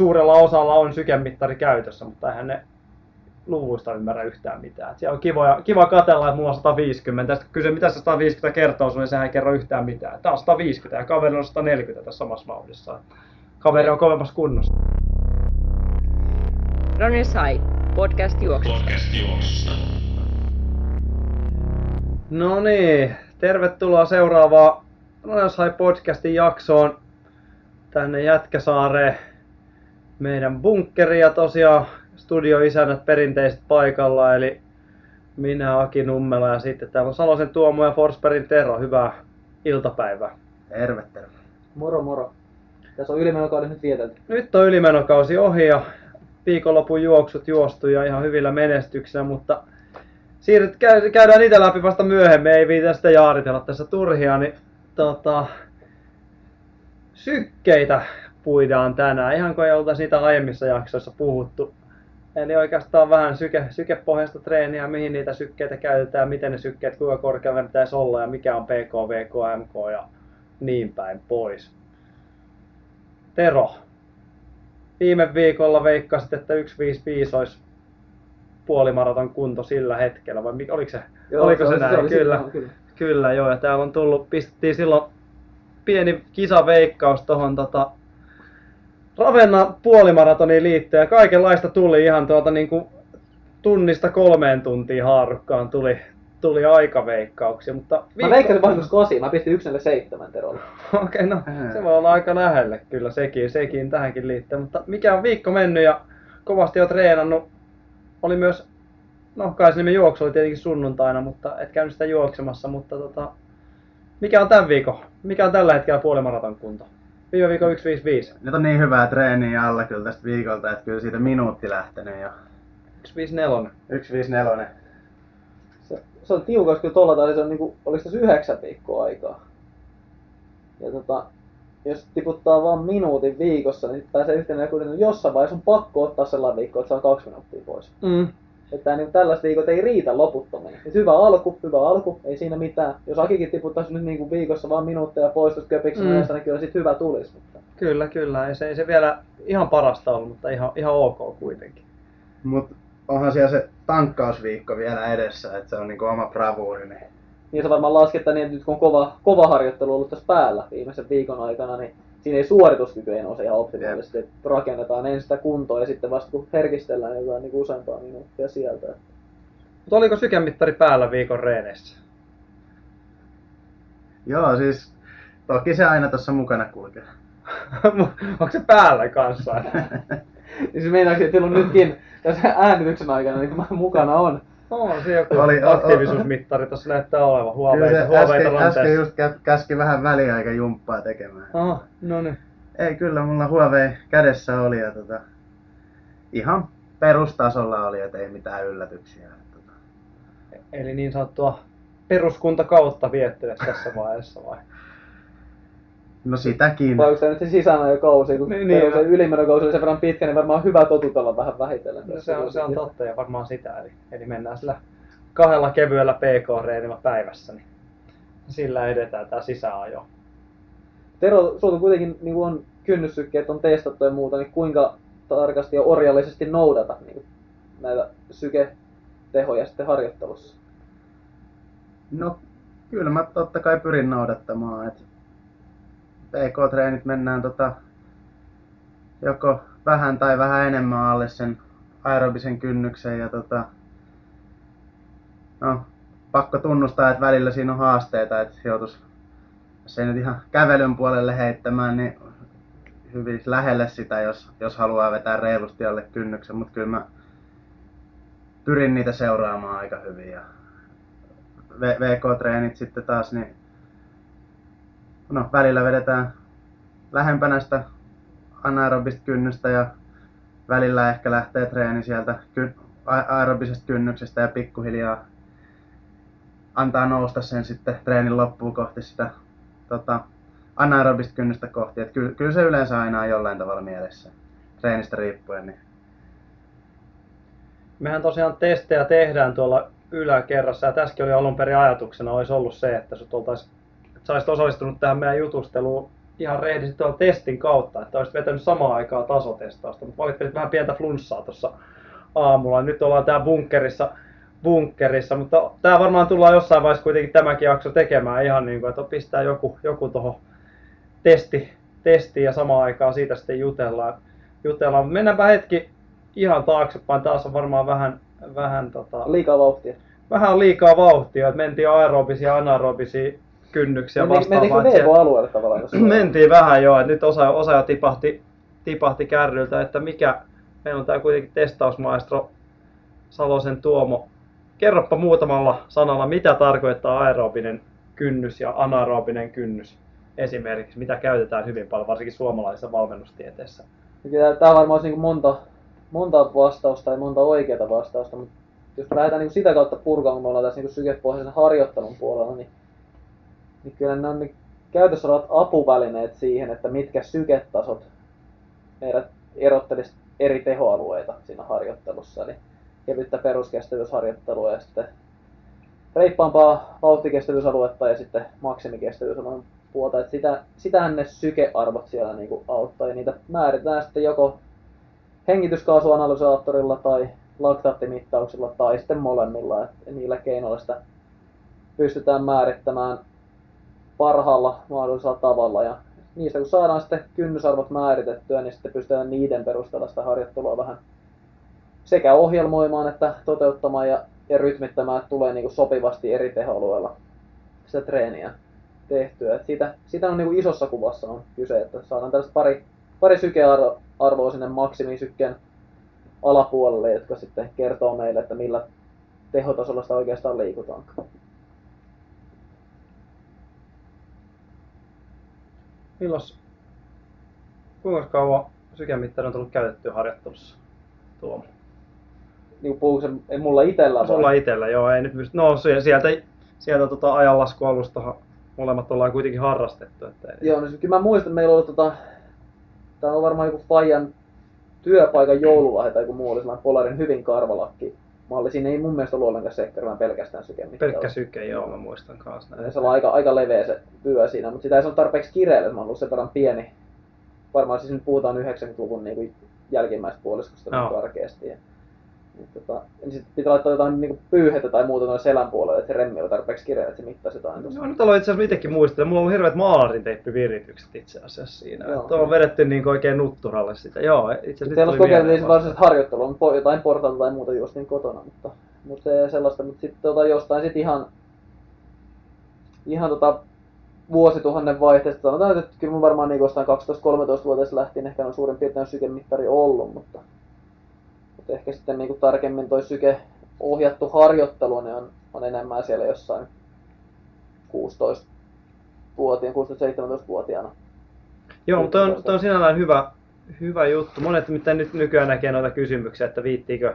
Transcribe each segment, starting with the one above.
suurella osalla on sykemittari käytössä, mutta eihän ne luvuista ymmärrä yhtään mitään. Et siellä on kiva, kiva katella, että mulla on 150. Sitten kysyy, mitä se 150 kertoo sulle, niin sehän ei kerro yhtään mitään. Tää on 150 ja kaveri on 140 tässä samassa vauhdissa. Kaveri on kovemmassa kunnossa. Ronny Sai, podcast juoksusta. Podcast juoksusta. No niin, tervetuloa seuraavaan Ronny Sai podcastin jaksoon tänne Jätkäsaareen meidän bunkkeri ja tosiaan studioisännät perinteiset paikalla, eli minä Aki Nummela ja sitten täällä on Salosen Tuomo ja Forsbergin Tero. Hyvää iltapäivää. Terve, terve. Moro moro. Tässä on ylimenokaudet nyt vietelty. Nyt on ylimenokausi ohi ja viikonlopun juoksut juostu ja ihan hyvillä menestyksillä, mutta siirryt, käydään niitä läpi vasta myöhemmin, ei viitä sitä jaaritella tässä turhia, niin tota, sykkeitä puidaan tänään, ihan kuin ei oltaisi niitä aiemmissa jaksoissa puhuttu. Eli oikeastaan vähän syke, sykepohjaista treeniä, mihin niitä sykkeitä käytetään, miten ne sykkeet, kuinka korkealla pitäisi olla ja mikä on PK, VK, MK ja niin päin pois. Tero, viime viikolla veikkasit, että 155 olisi puolimaraton kunto sillä hetkellä, vai oliko se, Joo, oliko se se, se näin? oli kyllä. silloin, kyllä. Kyllä joo, ja täällä on tullut, pistettiin silloin pieni kisaveikkaus tuohon tota, Ravenna puolimaratoniin liittyen ja kaikenlaista tuli ihan tuolta niinku tunnista kolmeen tuntiin haarukkaan tuli, tuli aikaveikkauksia, mutta Mä veikkasin vahingossa kasi, mä pistin yksille seitsemän terolla. Okei, no se voi olla aika lähelle kyllä sekin, sekin tähänkin liittyy, mutta mikä on viikko mennyt ja kovasti jo treenannut. Oli myös, no kai se juoksu oli tietenkin sunnuntaina, mutta et käynyt sitä juoksemassa, mutta tota, mikä on tämän viikon? Mikä on tällä hetkellä puolimaraton kunto? Viime viikon 155. Nyt on niin hyvää treeniä alla kyllä tästä viikolta, että kyllä siitä minuutti lähtenyt jo. 154. 154. Se, se on tiukas kyllä tolla tai se on niinku, oliko tässä yhdeksän viikkoa aikaa. Ja tota, jos tiputtaa vaan minuutin viikossa, niin sit pääsee yhtenä kuitenkin jossain vaiheessa on pakko ottaa sellainen viikko, että saa kaksi minuuttia pois. Mm. Että niin tällaiset viikot ei riitä loputtomiin. Et hyvä alku, hyvä alku, ei siinä mitään. Jos Akikin tiputtaisi nyt niinku viikossa vaan minuutteja pois tuosta köpiksen Mm. niin kyllä sit hyvä tulisi. Mutta Kyllä, kyllä. Ei se, ei se vielä ihan parasta ollut, mutta ihan, ihan ok kuitenkin. Mut onhan siellä se tankkausviikko vielä edessä, että se on niinku oma bravuuri. Niin niin se varmaan laskettaa niin, että nyt kun on kova, kova harjoittelu ollut tässä päällä viimeisen viikon aikana, niin siinä ei suorituskyky ei nouse ihan optimaalisesti. Että rakennetaan ensin sitä kuntoa ja sitten vasta kun herkistellään niin jotain niin useampaa minuuttia sieltä. Mutta oliko sykemittari päällä viikon reeneissä? Joo, siis toki se aina tuossa mukana kulkee. Onko se päällä kanssa? Niin se meinaako, että teillä on nytkin tässä äänityksen aikana niin mä mukana on. On se joku Oli- aktiivisuusmittari tuossa näyttää olevan. Kyllä Huoveita, se huoveita äsken, äsken just kä- käski vähän väliaikajumppaa tekemään. Aha, no niin. Ei kyllä, mulla Huawei kädessä oli ja tota, ihan perustasolla oli, että ei mitään yllätyksiä. Tota, Eli niin sanottua peruskunta kautta viettelet tässä vaiheessa vai? No sitäkin. Vai onko tämä nyt se sisäänä jo kausi, kun Niin, niin, se ylimenokausi oli sen verran pitkä, niin varmaan hyvä totutella vähän vähitellen. No, se, on, se on totta ja varmaan sitä. Eli, eli mennään sillä kahdella kevyellä PK-reenillä päivässä, niin sillä edetään tämä sisäajo. Tero, sulta kuitenkin niin kuin on kynnyssykkeet on testattu ja muuta, niin kuinka tarkasti ja orjallisesti noudata niin kuin, näitä syketehoja sitten harjoittelussa? No kyllä mä totta kai pyrin noudattamaan, että PK-treenit mennään tota, joko vähän tai vähän enemmän alle sen aerobisen kynnyksen ja tota, no, pakko tunnustaa, että välillä siinä on haasteita, että joutuisi, jos ei nyt ihan kävelyn puolelle heittämään, niin hyvin lähelle sitä, jos, jos haluaa vetää reilusti alle kynnyksen, mutta kyllä mä pyrin niitä seuraamaan aika hyvin ja VK-treenit sitten taas, niin no, välillä vedetään lähempänä sitä anaerobista kynnystä ja välillä ehkä lähtee treeni sieltä aerobisesta kynnyksestä ja pikkuhiljaa antaa nousta sen sitten treenin loppuun kohti sitä tota, anaerobista kynnystä kohti. Et kyllä, kyllä se yleensä aina on jollain tavalla mielessä treenistä riippuen. Niin Mehän tosiaan testejä tehdään tuolla yläkerrassa ja tässäkin oli alun perin ajatuksena olisi ollut se, että sut oltais, että sä olisit osallistunut tähän meidän jutusteluun ihan rehdisti tuolla testin kautta, että olisit vetänyt samaan aikaan tasotestausta, mutta valittelit vähän pientä flunssaa tuossa aamulla. Nyt ollaan tää bunkkerissa, bunkkerissa, mutta tää varmaan tullaan jossain vaiheessa kuitenkin tämäkin jakso tekemään ihan niin kuin, että pistää joku, joku tuohon testi, testiin ja samaan aikaan siitä sitten jutellaan. jutellaan. Mennäänpä hetki ihan taaksepäin, taas on varmaan vähän, vähän tota, Liikaa vauhtia. vähän liikaa vauhtia, että mentiin aerobisia ja anaerobisia kynnyksiä Mentiin- vastaavaan. Mentiinkö että VK-alueelle tavallaan? Mentiin vähän jo, että nyt osa, osa jo tipahti, tipahti kärryltä, että mikä, meillä on tää kuitenkin testausmaestro Salosen Tuomo. Kerropa muutamalla sanalla, mitä tarkoittaa aerobinen kynnys ja anaerobinen kynnys esimerkiksi, mitä käytetään hyvin paljon, varsinkin suomalaisessa valmennustieteessä. Kyllä Tää varmaan niin monta, monta vastausta tai monta oikeaa vastausta, mutta jos lähdetään niin sitä kautta purkamaan, kun me ollaan tässä niin sykepohjaisen harjoittelun puolella, niin, niin kyllä ne on niin käytössä olevat apuvälineet siihen, että mitkä syketasot meidät erottelisi eri tehoalueita siinä harjoittelussa. Eli kevyttä peruskestävyysharjoittelua ja sitten reippaampaa vauhtikestävyysaluetta ja sitten maksimikestävyysalueen puolta. Että sitä, sitähän ne sykearvot siellä niinku auttaa ja niitä määritään sitten joko hengityskaasuanalysaattorilla tai laktaattimittauksilla tai sitten molemmilla. Et niillä keinoilla sitä pystytään määrittämään parhaalla mahdollisella tavalla. Ja niistä kun saadaan sitten kynnysarvot määritettyä, niin sitten pystytään niiden perusteella sitä harjoittelua vähän sekä ohjelmoimaan että toteuttamaan ja, ja rytmittämään, että tulee niin kuin sopivasti eri tehoalueilla sitä treeniä tehtyä. Et siitä, siitä on niin kuin isossa kuvassa on kyse, että saadaan tällaista pari, pari sykearvoa sinne maksimisykkeen alapuolelle, jotka sitten kertoo meille, että millä tehotasolla sitä oikeastaan liikutaan. Milloin, kuinka kauan sykemittari on tullut käytettyä harjoittelussa? Tuomo. Niin puhuuko ei mulla itellä vai? Sulla itsellä, joo, ei nyt pysty. No sie- sieltä, sieltä tota ajanlaskualusta molemmat ollaan kuitenkin harrastettu. Että ei- Joo, no siis kyllä mä muistan, että meillä oli tota, tää on varmaan joku Fajan työpaikan joululahja tai joku muu oli sellainen Polarin hyvin karvalakki malli. Siinä ei mun mielestä ollut ollenkaan sekkari, vaan pelkästään sykemittaus. Pelkkä syke, joo, mä muistan kanssa näin. Se on aika, aika leveä se vyö siinä, mutta sitä ei se ole tarpeeksi kireellä, mä oon ollut sen verran pieni. Varmaan siis nyt puhutaan 90-luvun niin jälkimmäistä puoliskosta Joo. niin karkeasti. Niin, tota, niin sitten pitää laittaa jotain niin pyyhettä tai muuta noin selän puolelle, että se remmi on tarpeeksi kireä, että se mittaisi jotain. No, nyt aloin itse asiassa itsekin muistella. Mulla on ollut hirveät maalarin teippiviritykset itse asiassa siinä. Joo. Tuo on vedetty niin oikein nutturalle sitä. Joo, itse asiassa nyt tuli mieleen niin vasta. varsinaisesti harjoittelua, po- jotain portalta tai muuta juostiin kotona, mutta, mutta se sellaista, mutta sitten tota, jostain sitten ihan, ihan tota, vuosituhannen vaihteesta sanotaan, että kyllä mun varmaan niin jostain 12-13-vuotiaasta lähtien ehkä on suurin piirtein sykemittari ollut, mutta, mutta ehkä sitten niin kuin tarkemmin toi syke ohjattu harjoittelu niin on, on enemmän siellä jossain 16-vuotiaan, 16-17-vuotiaana. Joo, mutta on, on sinällään hyvä, hyvä juttu. Monet mitä nyt nykyään näkee noita kysymyksiä, että viittiikö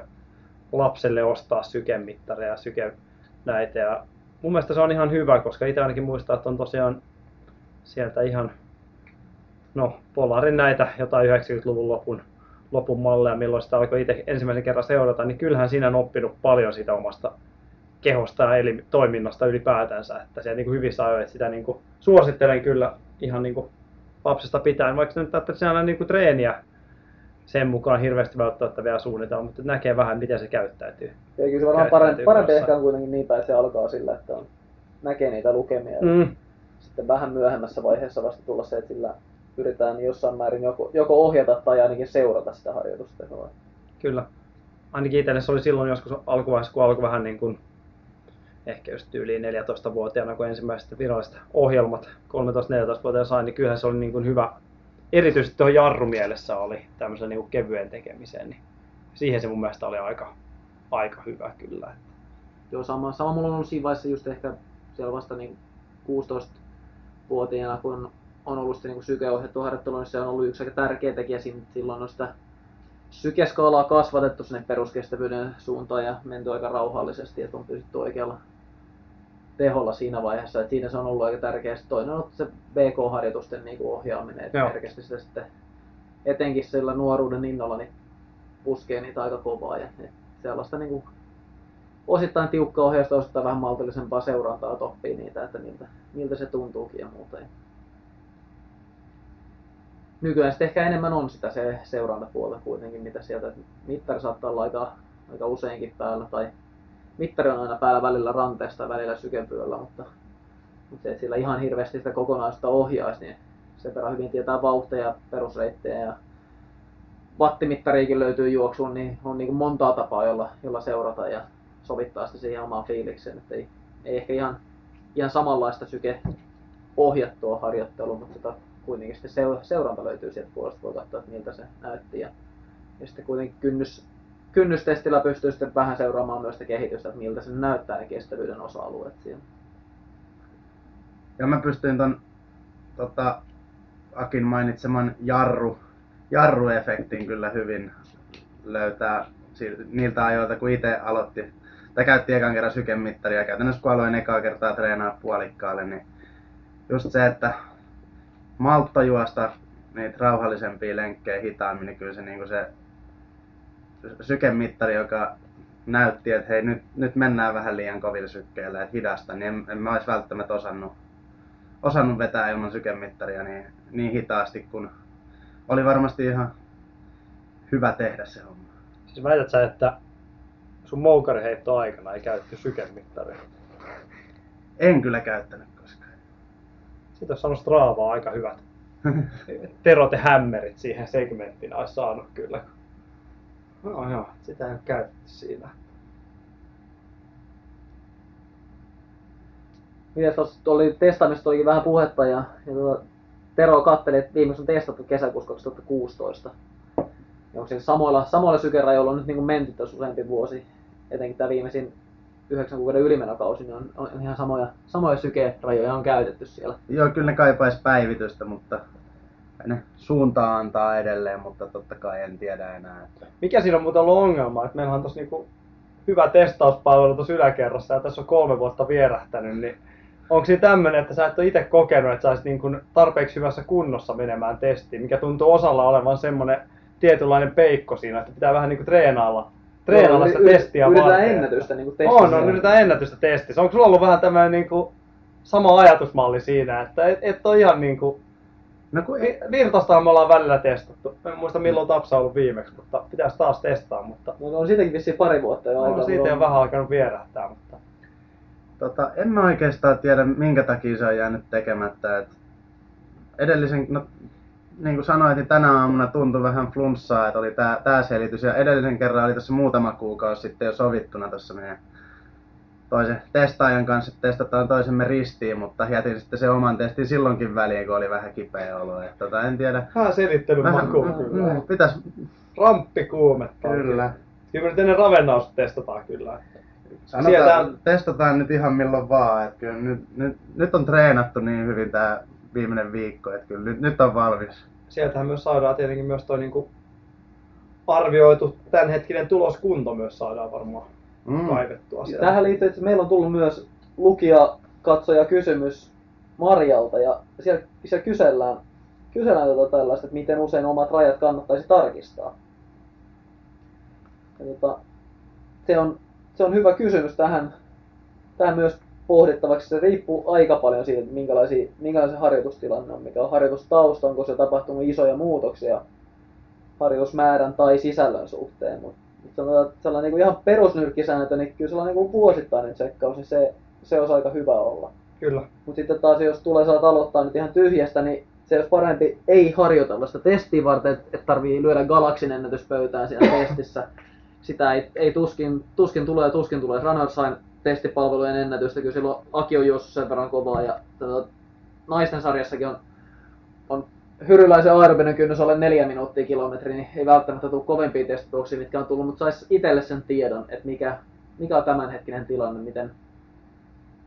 lapselle ostaa sykemittareja ja syke näitä. Ja mun mielestä se on ihan hyvä, koska itse ainakin muistaa, että on tosiaan sieltä ihan, no Polarin näitä jotain 90-luvun lopun, lopun malleja, milloin sitä alkoi itse ensimmäisen kerran seurata, niin kyllähän siinä on oppinut paljon siitä omasta kehosta ja eli toiminnasta ylipäätänsä, että se niin kuin hyvissä ajoin, että sitä niin kuin suosittelen kyllä ihan niin kuin lapsesta pitäen, vaikka nyt että siellä on niin kuin treeniä sen mukaan hirveästi välttämättä vielä suunnitella, mutta näkee vähän miten se käyttäytyy. Ja kyllä se varmaan parempi, parempi ehkä on kuitenkin niin päin, että se alkaa sillä, että on, näkee niitä lukemia. Mm. Sitten vähän myöhemmässä vaiheessa vasta tulla se, että sillä yritetään jossain määrin joko, joko ohjata tai ainakin seurata sitä harjoitustehoa. Kyllä. Ainakin itselle se oli silloin joskus alkuvaiheessa, kun alkoi vähän niin kuin, ehkä just yli 14-vuotiaana, kun ensimmäiset viralliset ohjelmat 13-14-vuotiaana sain, niin kyllähän se oli niin kuin hyvä, erityisesti tuohon jarrumielessä oli tämmöisen niin kuin kevyen tekemiseen, niin siihen se mun mielestä oli aika, aika hyvä kyllä. Joo, sama, sama mulla on ollut siinä vaiheessa just ehkä siellä vasta niin 16-vuotiaana, kun on ollut sitä niin sykeohjattu harjoittelu, niin se on ollut yksi aika tärkeä tekijä silloin on sitä sykeskaalaa kasvatettu sinne peruskestävyyden suuntaan ja menty aika rauhallisesti, että on pysytty oikealla teholla siinä vaiheessa, että siinä se on ollut aika tärkeä. Sitten toinen on se BK-harjoitusten niin kuin ohjaaminen, että herkästi sitä sitten etenkin sillä nuoruuden innolla niin puskee niitä aika kovaa ja et sellaista niin kuin osittain tiukkaa ohjausta, osittain vähän maltillisempaa seurantaa, että oppii niitä, että miltä, miltä se tuntuukin ja muuta. Ja nykyään sitten ehkä enemmän on sitä se seurantapuolta kuitenkin, mitä sieltä, mittari saattaa olla aika, aika useinkin päällä, tai mittari on aina päällä välillä ranteesta ja välillä sykepyöllä, mutta, mutta se, että sillä ihan hirveästi sitä kokonaisuutta ohjaisi, niin sen verran hyvin tietää vauhteja, perusreittejä ja wattimittariikin löytyy juoksuun, niin on niin kuin montaa tapaa, jolla, jolla seurata ja sovittaa sitä siihen omaan fiilikseen. Että ei, ei ehkä ihan, ihan samanlaista syke ohjattua harjoittelua, mutta tota, kuitenkin sitten seuranta löytyy sieltä puolesta, voi katsoa, että miltä se näytti. Ja, ja sitten kuitenkin kynnys, kynnystestillä pystyy sitten vähän seuraamaan myös sitä kehitystä, että miltä se näyttää ne kestävyyden osa-alueet siellä. Ja mä pystyin ton tota, Akin mainitseman jarru, jarruefektin kyllä hyvin löytää niiltä ajoilta, kun itse aloitti tai käytti ekan kerran sykemittaria. Käytännössä kun aloin ekaa kertaa treenaa puolikkaalle, niin just se, että maltta juosta niitä rauhallisempia lenkkejä hitaammin, niin kyllä se, niin se sykemittari, joka näytti, että hei nyt, nyt mennään vähän liian kovilla sykkeillä, että hidasta, niin en, en mä olisi välttämättä osannut, osannut vetää ilman sykemittaria niin, niin hitaasti, kun oli varmasti ihan hyvä tehdä se homma. Siis väität sä, että sun moukariheitto aikana ei käytetty sykemittaria? En kyllä käyttänyt olisi saanut Straavaa aika hyvät terot ja hämmerit siihen segmenttiin olisi saanut kyllä. No joo, sitä ei ole käytetty siinä. Miten tuossa oli testaamista oli vähän puhetta ja, ja tuota, Tero katteli, että viimeksi on testattu kesäkuussa 2016. Ja onko se samoilla, samoilla sykerajoilla on nyt niin kuin menty tässä useampi vuosi, etenkin tämä viimeisin yhdeksän kuukauden ylimenokausi, niin on, on ihan samoja, samoja sykerajoja on käytetty siellä. Joo, kyllä ne kaipaisi päivitystä, mutta ne suuntaa antaa edelleen, mutta totta kai en tiedä enää. Että... Mikä siinä on muuten ollut ongelma? Että meillä on tossa niinku hyvä testauspalvelu tuossa yläkerrassa ja tässä on kolme vuotta vierähtänyt, niin onko siinä tämmöinen, että sä et ole itse kokenut, että sä niin tarpeeksi hyvässä kunnossa menemään testiin, mikä tuntuu osalla olevan semmoinen tietynlainen peikko siinä, että pitää vähän niin kuin treenailla, treenailla sitä testiä Yritetään varten. ennätystä niin kuin testissä. On, on, yritetään ennätystä testissä. Onko sulla ollut vähän tämmöinen niin kuin sama ajatusmalli siinä, että et, et ole ihan niin kuin No kun ei... Virtastahan me ollaan välillä testattu. En muista milloin Tapsa on ollut viimeksi, mutta pitäisi taas testaa. Mutta... No, on siitäkin vissiin pari vuotta jo aikaa. No, siitä on vähän alkanut vierähtää, mutta... Tota, en mä oikeastaan tiedä, minkä takia se on jäänyt tekemättä. Et edellisen, no, niin kuin sanoit, niin tänä aamuna tuntui vähän flunssaa, että oli tää, tää selitys. Ja edellisen kerran oli tässä muutama kuukausi sitten jo sovittuna tässä meidän toisen testaajan kanssa, että testataan toisemme ristiin, mutta jätin sitten se oman testin silloinkin väliin, kun oli vähän kipeä olo. Että tota, en tiedä. Vähän selittelyn maku kyllä. Mm, pitäis... Ramppi kuumettaa. Kyllä. Kyllä nyt ennen ravennaus testataan kyllä. Sanotaan, Sieltä... testataan nyt ihan milloin vaan. Että kyllä nyt, nyt, nyt, on treenattu niin hyvin tämä viimeinen viikko, että kyllä nyt, nyt on valmis. Sieltähän myös saadaan tietenkin myös toi niinku arvioitu tämänhetkinen tuloskunto myös saadaan varmaan mm. kaivettua sieltä. Tähän liittyy, että meillä on tullut myös lukija, katsoja kysymys Marjalta ja siellä, siellä kysellään, kysellään tota tällaista, että miten usein omat rajat kannattaisi tarkistaa. Ja tota, se, on, se on hyvä kysymys tähän, tähän myös pohdittavaksi. Se riippuu aika paljon siitä, minkälaisia, minkälainen se harjoitustilanne on, mikä on harjoitustausta, onko se tapahtunut isoja muutoksia harjoitusmäärän tai sisällön suhteen. Mutta sanotaan, että sellainen niin ihan perusnyrkkisääntö, niin kyllä sellainen niin vuosittainen tsekkaus, niin se, se olisi aika hyvä olla. Kyllä. Mutta sitten taas, jos tulee saat aloittaa nyt ihan tyhjästä, niin se olisi parempi ei harjoitella sitä testiä varten, että et tarvii lyödä galaksin ennätyspöytään siellä testissä. Sitä ei, ei tuskin, tuskin tulee, tuskin tulee Runnersain testipalvelujen ennätystä, kyllä silloin Aki on juossut sen verran kovaa ja tota, naisten sarjassakin on, on hyryläisen aerobinen kynnys alle neljä minuuttia kilometri, niin ei välttämättä tule kovempia testatuksia, mitkä on tullut, mutta saisi itselle sen tiedon, että mikä, mikä on tämänhetkinen tilanne, miten,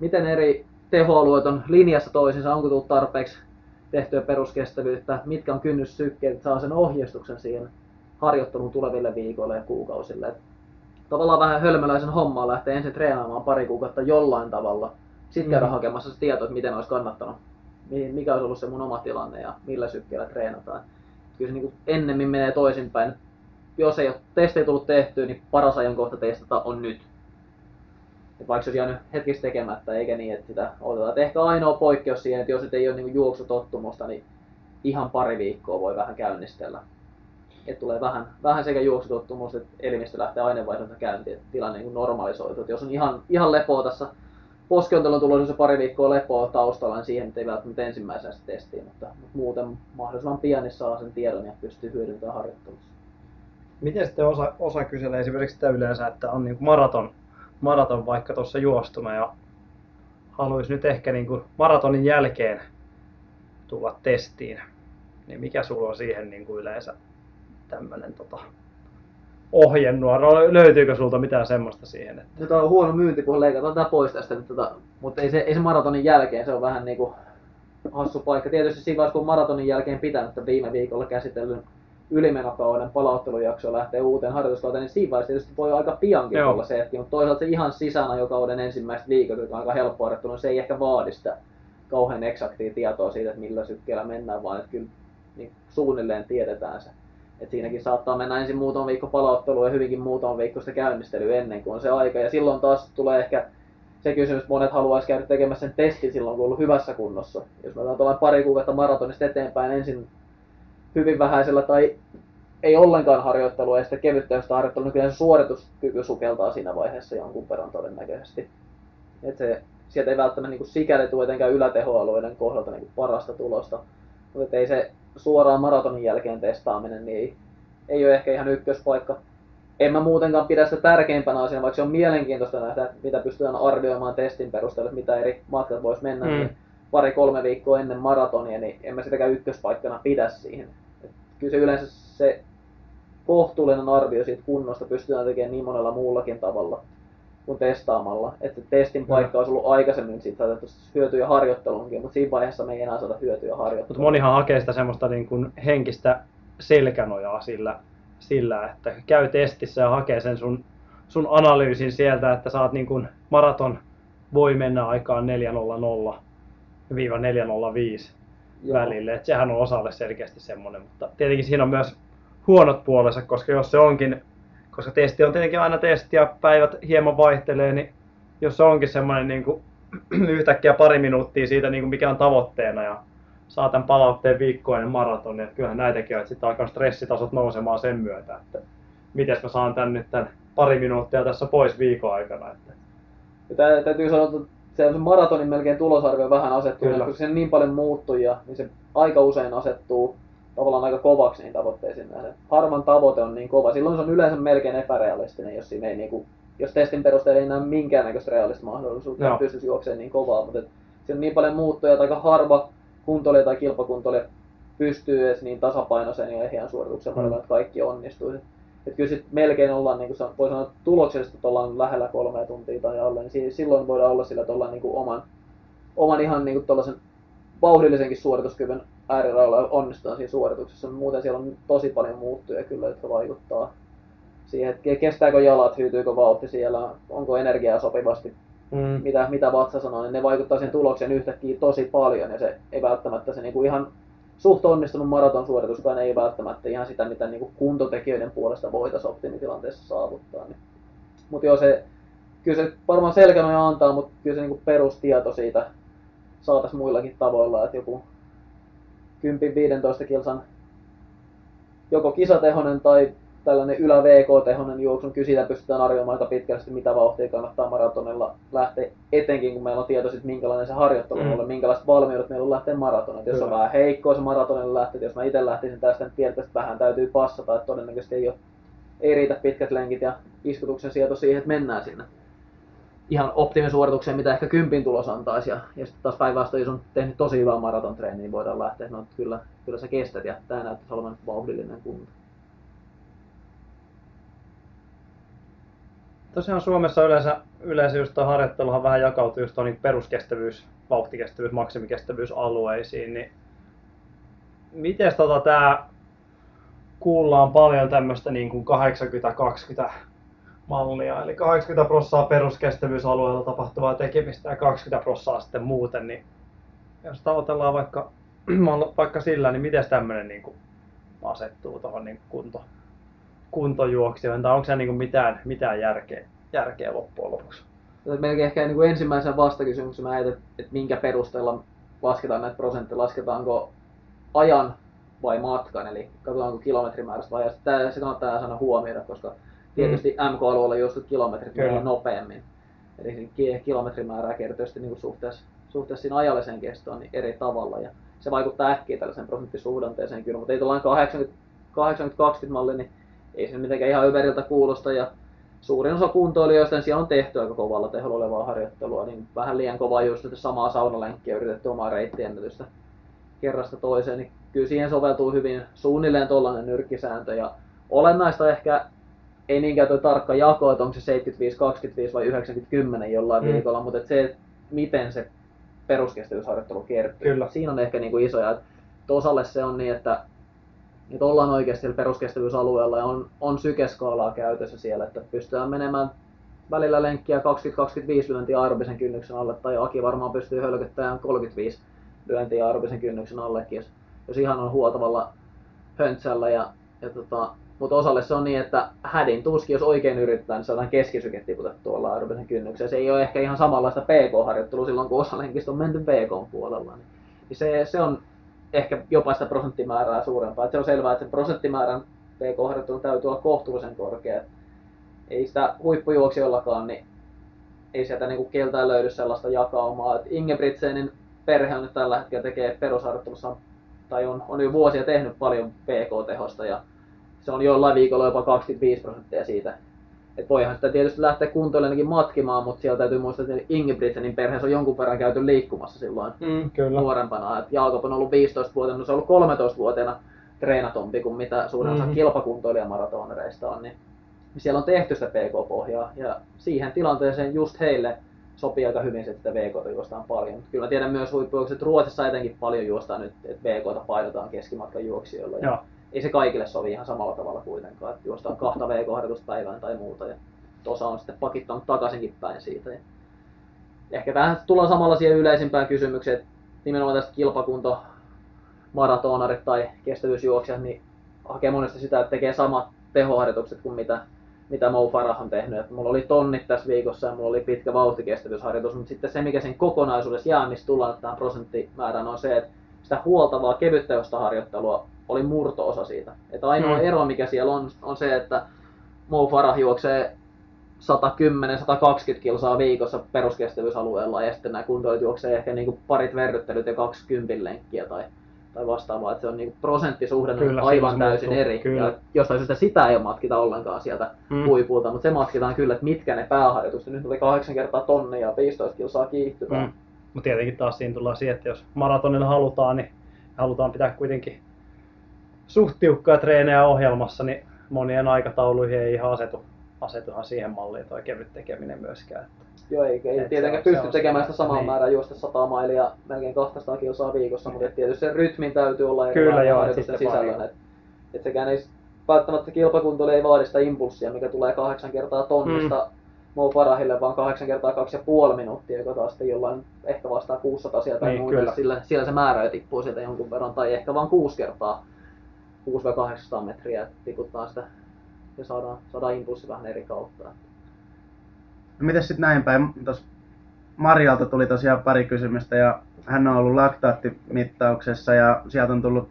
miten eri tehoalueet on linjassa toisinsa, onko tullut tarpeeksi tehtyä peruskestävyyttä, mitkä on kynnyssykkeet, saa sen ohjeistuksen siihen harjoitteluun tuleville viikoille ja kuukausille. Että tavallaan vähän hölmöläisen hommaa lähtee ensin treenaamaan pari kuukautta jollain tavalla, sitten käydä mm. hakemassa se tieto, että miten olisi kannattanut mikä olisi ollut se mun oma tilanne ja millä sykkeellä treenataan. Kyllä se niin kuin ennemmin menee toisinpäin. Jos ei ole testejä tullut tehtyä, niin paras ajankohta testata on nyt. Et vaikka se olisi jäänyt hetkistä tekemättä, eikä niin, että sitä otetaan. Et ehkä ainoa poikkeus siihen, että jos et ei ole niin juoksutottumusta, niin ihan pari viikkoa voi vähän käynnistellä. Et tulee vähän, vähän sekä juoksutottumusta että elimistö lähtee aineenvaihdunta käyntiin, että tilanne niin normalisoituu. Et jos on ihan, ihan lepoa tässä poskiontelun tulossa se pari viikkoa lepoa taustalla, niin siihen ei välttämättä ensimmäisenä sitä testiin, mutta, mutta muuten mahdollisimman pian niin saa sen tiedon ja pystyy hyödyntämään harjoittelussa. Miten sitten osa, osa kyselee esimerkiksi sitä yleensä, että on niin maraton, maraton vaikka tuossa juostuna ja haluaisi nyt ehkä niin kuin maratonin jälkeen tulla testiin, niin mikä sulla on siihen niin kuin yleensä tämmöinen tota, ohjenuora? Löytyykö sulta mitään semmoista siihen? Että... Nyt on huono myynti, kun leikataan tätä pois tästä, mutta, tota, mutta ei, se, ei se maratonin jälkeen, se on vähän niin kuin hassu paikka. Tietysti siinä vaiheessa, kun maratonin jälkeen pitänyt viime viikolla käsitellyn ylimenokauden palauttelujakso lähtee uuteen harjoituskauteen, niin siinä vaiheessa tietysti voi aika piankin Joo. olla se hetki, mutta toisaalta se ihan sisänajokauden ensimmäiset viikot, jotka on aika helppo harjoittelu, niin se ei ehkä vaadi sitä kauhean eksaktia tietoa siitä, että millä sykkeellä mennään, vaan että kyllä niin suunnilleen tiedetään se. Et siinäkin saattaa mennä ensin muutama viikko palauttelua ja hyvinkin muutama viikko sitä käynnistelyä ennen kuin on se aika. Ja silloin taas tulee ehkä se kysymys, että monet haluaisi käydä tekemässä sen testin silloin, kun on ollut hyvässä kunnossa. Jos mä otan pari kuukautta maratonista eteenpäin ensin hyvin vähäisellä tai ei ollenkaan harjoittelua ja sitten kevyttä harjoittelua, niin kyllä se suorituskyky sukeltaa siinä vaiheessa jonkun verran todennäköisesti. Et se, sieltä ei välttämättä niin kuin sikäli tule etenkään ylätehoalueiden kohdalta niin kuin parasta tulosta. Mutta ei se suoraan maratonin jälkeen testaaminen, niin ei, ei ole ehkä ihan ykköspaikka. En mä muutenkaan pidä sitä tärkeimpänä asiana, vaikka se on mielenkiintoista nähdä, että mitä pystytään arvioimaan testin perusteella, mitä eri matkat voisi mennä, mm. niin pari-kolme viikkoa ennen maratonia, niin en mä sitäkään ykköspaikkana pidä siihen. Et kyllä se yleensä se kohtuullinen arvio siitä kunnosta pystytään tekemään niin monella muullakin tavalla kuin testaamalla. Että testin paikka olisi ollut aikaisemmin siitä saatettu hyötyjä harjoittelunkin, mutta siinä vaiheessa me ei enää saada hyötyjä harjoittelua. Mutta monihan hakee sitä semmoista niin kuin henkistä selkänojaa sillä, sillä, että käy testissä ja hakee sen sun, sun analyysin sieltä, että saat niin kuin maraton voi mennä aikaan 4.00-4.05 välille. Että sehän on osalle selkeästi semmoinen, mutta tietenkin siinä on myös huonot puolensa, koska jos se onkin, koska testi on tietenkin aina testi ja päivät hieman vaihtelee, niin jos se onkin semmoinen niin kuin, yhtäkkiä pari minuuttia siitä, niin kuin mikä on tavoitteena ja saa tämän palautteen viikkoinen maraton, niin että kyllähän näitäkin on, että sitten alkaa stressitasot nousemaan sen myötä, että miten mä saan tän nyt tämän pari minuuttia tässä pois viikon aikana. Että. Ja täytyy sanoa, että se on se maratonin melkein tulosarvio vähän asettuu, koska se on niin paljon muuttuja, niin se aika usein asettuu tavallaan aika kovaksi niihin tavoitteisiin nähden. Harman tavoite on niin kova, silloin se on yleensä melkein epärealistinen, jos siinä ei niinku, jos testin perusteella ei näe minkäännäköistä realista mahdollisuutta, no. pystyisi juoksemaan niin kovaa, mutta se on niin paljon muuttuja, että aika harva kuntoilija tai kilpakuntoilija pystyy edes niin tasapainoiseen ja ehjään suorituksen mm. että kaikki onnistuu. Et kyllä sit melkein ollaan, niin kuin voi sanoa, tuloksellisesti, että ollaan lähellä kolmea tuntia tai alle, niin silloin voidaan olla sillä, että ollaan niin kuin oman, oman ihan niin kuin vauhdillisenkin suorituskyvyn äärirajoilla onnistutaan siinä suorituksessa. Muuten siellä on tosi paljon muuttuja kyllä, jotka vaikuttaa siihen, että kestääkö jalat, hyytyykö vauhti siellä, onko energiaa sopivasti, mm. mitä, mitä vatsa sanoo, niin ne vaikuttaa siihen tulokseen yhtäkkiä tosi paljon ja se ei välttämättä se niinku ihan suht onnistunut maratonsuorituskaan ei välttämättä ihan sitä, mitä niinku kuntotekijöiden puolesta voitaisiin optimitilanteessa saavuttaa. Niin. Mutta joo, se, kyllä se varmaan selkänoja antaa, mutta kyllä se niinku perustieto siitä saataisiin muillakin tavoilla, että joku 10-15 kilsan joko kisatehonen tai tällainen ylä VK-tehonen juoksun, kyllä siitä pystytään arvioimaan aika pitkästi, mitä vauhtia kannattaa maratonilla lähteä, etenkin kun meillä on tieto siitä, minkälainen se harjoittelu mm. on, minkälaiset valmiudet meillä on lähteä maratonille. Jos on vähän heikkoa se maratonilla lähtee, jos mä itse lähtisin tästä, niin tiedät, että vähän täytyy passata, että todennäköisesti ei, ole, ei riitä pitkät lenkit ja iskutuksen sieto siihen, että mennään sinne ihan optimisuoritukseen, mitä ehkä kympin tulos antaisi. Ja, ja sitten taas päinvastoin, jos on tehnyt tosi hyvää maratontreeniä, niin voidaan lähteä, no kyllä, kyllä sä kestät ja tämä näyttäisi olevan vauhdillinen kunto. Tosiaan Suomessa yleensä, yleensä just harjoitteluhan vähän jakautuu just niin peruskestävyys, vauhtikestävyys, maksimikestävyysalueisiin, niin miten tota tämä kuullaan paljon tämmöistä niin kuin 80-20 mallia, eli 80 prosenttia peruskestävyysalueella tapahtuvaa tekemistä ja 20 prosenttia sitten muuten, niin jos tavoitellaan vaikka, vaikka sillä, niin miten tämmöinen niin kuin asettuu tuohon niin kunto, kuntojuoksijoihin, tai onko se niin kuin mitään, mitään järkeä, järkeä loppujen lopuksi? Melkein ehkä niin kuin ensimmäisen vastakysymyksen mä että, että minkä perusteella lasketaan näitä prosentteja, lasketaanko ajan vai matkan, eli katsotaanko kilometrimäärästä vai ajasta. Tämä se kannattaa aina huomioida, koska tietysti MK-alueella juostut kilometrit Kyllä. nopeammin. Eli kilometrimäärää sitten niin suhteessa, suhteessa siinä ajalliseen kestoon niin eri tavalla. Ja se vaikuttaa äkkiä tällaiseen prosenttisuhdanteeseen kyllä, mutta ei tuollainen 80 80-20 malli, niin ei se mitenkään ihan överiltä kuulosta. Ja suurin osa kuntoilijoista niin siellä on tehty aika kovalla teholla olevaa harjoittelua, niin vähän liian kovaa just että samaa saunalenkkiä yritetty omaa reittiennätystä kerrasta toiseen, niin kyllä siihen soveltuu hyvin suunnilleen tuollainen nyrkkisääntö. Ja olennaista ehkä ei niinkään tuo tarkka jako, että onko se 75-25 vai 90-10 jollain Mm. viikolla, mutta se, että miten se peruskestävyysharjoittelu kertyy. Kyllä. Siinä on ehkä niinku isoja. että Osalle se on niin, että, että ollaan oikeasti siellä peruskestävyysalueella ja on, on sykeskaalaa käytössä siellä, että pystytään menemään välillä lenkkiä 20-25 lyöntiä aerobisen kynnyksen alle, tai Aki varmaan pystyy hölköttämään 35 lyöntiä aerobisen kynnyksen allekin, jos, jos ihan on huotavalla höntsällä. Ja, ja tota, mutta osalle se on niin, että hädin tuskin, jos oikein yrittää, niin saadaan keskisyke tiputettua tuolla aerobisen kynnyksen. Se ei ole ehkä ihan samanlaista PK-harjoittelua silloin, kun osa on menty PK-puolella. Niin, se, se on ehkä jopa sitä prosenttimäärää suurempaa. Et se on selvää, että sen prosenttimäärän PK-harjoittelun täytyy olla kohtuullisen korkea. Ei sitä huippujuoksijoillakaan, niin ei sieltä niinku keltään löydy sellaista jakaumaa. Et Ingebrigtsenin perhe on nyt tällä hetkellä tekee perusharjoittelussa, tai on, on jo vuosia tehnyt paljon PK-tehosta, ja se on jollain viikolla jopa 25 prosenttia siitä. Et voihan sitä tietysti lähteä kuntoilenakin matkimaan, mutta siellä täytyy muistaa, että Ingebrigtsenin perheessä on jonkun verran käyty liikkumassa silloin Mm, kyllä. nuorempana. Et Jaakob on ollut 15-vuotiaana, no se on ollut 13-vuotiaana treenatompi kuin mitä suurin osa Mhm. kilpakuntoilijamaratonreista on. Niin siellä on tehty sitä PK-pohjaa ja siihen tilanteeseen just heille sopii aika hyvin se, että VK juostaan paljon. Kyllä mä tiedän myös huippujuokset, että Ruotsissa etenkin paljon juostaan nyt, että VK painotaan keskimatkan juoksijoilla. Ja Joo. Ei se kaikille sovi ihan samalla tavalla kuitenkaan, että juostaan kahta VK-harjoitusta päivään tai muuta. Ja osa on sitten pakittanut takaisinkin päin siitä. Ja ehkä tähän tullaan samalla siihen yleisimpään kysymykseen, että nimenomaan tästä kilpakunto maratonarit tai kestävyysjuoksijat, niin hakee monesti sitä, että tekee samat tehoharjoitukset kuin mitä, mitä Mo Farah on tehnyt. Et mulla oli tonnit tässä viikossa ja mulla oli pitkä vauhtikestävyysharjoitus, mutta sitten se, mikä sen kokonaisuudessa jää, mistä tullaan tähän prosenttimäärään, on se, että sitä huoltavaa kevyttehosta harjoittelua oli murto-osa siitä. Et ainoa Mm. ero, mikä siellä on, on se, että Mo Farah juoksee 110-120 kilsaa viikossa peruskestävyysalueella ja sitten nämä kuntoilijat juoksee ehkä niinku parit verryttelyt ja 20 lenkkiä tai, tai vastaavaa. Että se on niinku prosenttisuhde Kyllä, aivan täysin muuttuu, eri. kyllä. Ja jostain syystä sitä ei matkita ollenkaan sieltä Mm. mm. huipulta, mutta se matkitaan kyllä, että mitkä ne pääharjoitukset. Nyt oli 8 kertaa tonnia ja 15 kilsaa kiihtyvää. Mm. Mutta tietenkin taas siinä tullaan siihen, että jos maratonilla halutaan, niin halutaan pitää kuitenkin suht tiukkaa treenejä ohjelmassa, niin monien aikatauluihin ei ihan asetu, asetuhan siihen malliin toi kevyt tekeminen myöskään. Että Joo, eikä ei Et se tietenkään se pysty on tekemään sitä, samaa niin. määrää juosta 100 mailia melkein 200 kilsaa viikossa, mutta et tietysti sen rytmin täytyy olla Kyllä, joo, harjoitusten sisällön. vaan- Et, et sekään ei välttämättä kilpakuntoille ei vaadi sitä impulssia, mikä tulee kahdeksan kertaa tonnista Mm. Mo Farahille, vaan kahdeksan kertaa kaksi ja puoli minuuttia, joka taas sitten jollain ehkä vastaa 600 sieltä tai Niin, muuta. kyllä. Sillä, siellä se määrä jo tippuu sieltä jonkun verran, tai ehkä vaan kuusi kertaa 600-800 metriä, että tiputtaa sitä ja saadaan, saadaan impulssi vähän eri kautta. No mites sitten näin päin? Tos Marjalta tuli tosiaan pari kysymystä ja hän on ollut laktaattimittauksessa ja sieltä on tullut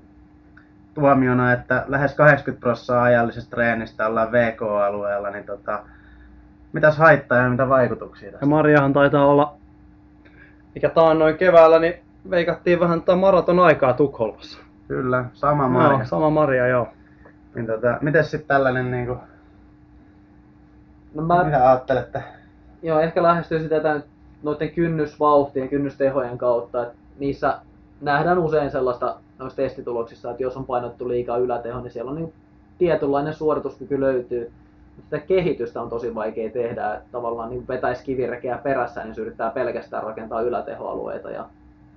tuomiona, että lähes 80 prosenttia ajallisesta treenistä ollaan VK-alueella, niin tota, mitäs haittaa ja mitä vaikutuksia Ja tästä? Mariahan taitaa olla, mikä taannoin keväällä, niin veikattiin vähän tätä maraton aikaa Tukholmassa. Kyllä, sama Marja. Joo, sama Maria, joo. Niin tota, mites sitten tällainen, niinku, No mä, mitä ajattelette? Joo, ehkä lähestyy sitä tämän, noiden kynnysvauhtien, kynnystehojen kautta, että niissä nähdään usein sellaista noissa testituloksissa, että jos on painottu liikaa yläteho, niin siellä on niin tietynlainen suorituskyky löytyy. Sitä kehitystä on tosi vaikea tehdä, että tavallaan niin vetäisi kivirekeä perässä, niin se yrittää pelkästään rakentaa ylätehoalueita ja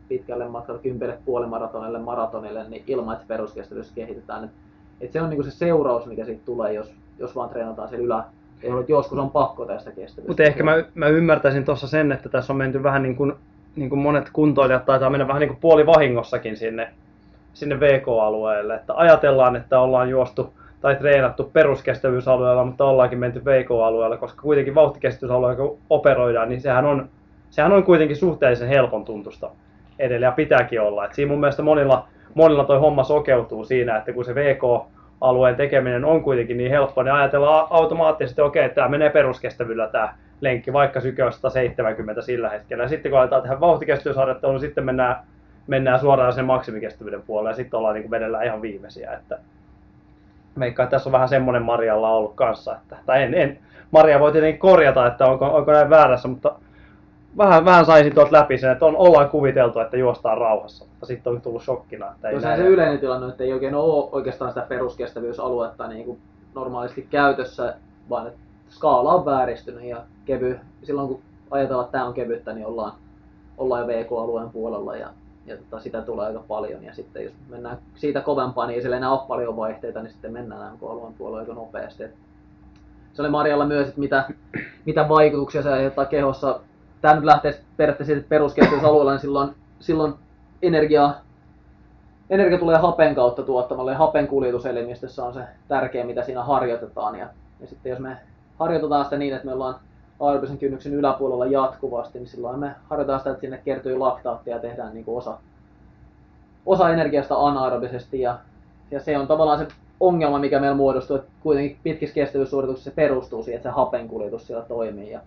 pitkälle matkalle kympille puolimaratonille, maratonille, niin ilman, että peruskestävyys kehitetään. Et, et se on niinku se seuraus, mikä siitä tulee, jos, jos vaan treenataan siellä ylä, Joskus on pakko tästä kestävyystä. Mutta ehkä mä, mä ymmärtäisin tuossa sen, että tässä on menty vähän niin kuin, niin kuin monet kuntoilijat taitaa mennä vähän niin kuin puolivahingossakin sinne, sinne VK-alueelle. Että ajatellaan, että ollaan juostu tai treenattu peruskestävyysalueella, mutta ollaankin menty VK-alueelle, koska kuitenkin vauhtikestävyysalueella kun operoidaan, niin sehän on, sehän on kuitenkin suhteellisen helpon tuntusta. edelleen ja pitääkin olla. Et siinä mun mielestä monilla, monilla toi homma sokeutuu siinä, että kun se VK-alueen tekeminen on kuitenkin niin helppo, niin ajatellaan automaattisesti, että okei, tämä menee peruskestävyydellä tämä lenkki, vaikka syke on 170 sillä hetkellä. Ja sitten kun aletaan tehdä vauhtikestävyysharjoittelua, niin sitten mennään, mennään suoraan sen maksimikestävyyden puolelle ja sitten ollaan niin vedellä ihan viimeisiä. Että veikkaan, että tässä on vähän semmoinen Marjalla ollut kanssa, että, tai en, en, Maria voi tietenkin korjata, että onko, onko näin väärässä, mutta vähän, vähän saisin tuolta läpi sen, että on, ollaan kuviteltu, että juostaan rauhassa, mutta sitten on tullut shokkina. Että ei Tosiaan näin. se yleinen tilanne, että ei oikein ole oikeastaan sitä peruskestävyysaluetta niin kuin normaalisti käytössä, vaan että skaala on vääristynyt ja kevy, silloin kun ajatellaan, että tämä on kevyttä, niin ollaan, ollaan jo VK-alueen puolella ja, ja tota, sitä tulee aika paljon. Ja sitten jos mennään siitä kovempaa, niin ei siellä enää ole paljon vaihteita, niin sitten mennään MK-alueen puolella aika nopeasti. Et se oli Marjalla myös, että mitä, mitä vaikutuksia se aiheuttaa kehossa. Tämä nyt lähtee periaatteessa peruskestävyysalueella, niin silloin, silloin energiaa energia tulee hapen kautta tuottamalle ja hapen kuljetuselimistössä on se tärkeä, mitä siinä harjoitetaan. Ja, ja sitten jos me harjoitetaan sitä niin, että me ollaan aerobisen kynnyksen yläpuolella jatkuvasti, niin silloin me harjoitetaan sitä, että sinne kertyy laktaattia ja tehdään niin kuin osa, osa energiasta anaerobisesti. Ja, ja se on tavallaan se ongelma, mikä meillä muodostuu, että kuitenkin pitkissä kestävyyssuorituksissa se perustuu siihen, että se hapen kuljetus siellä toimii. Ja,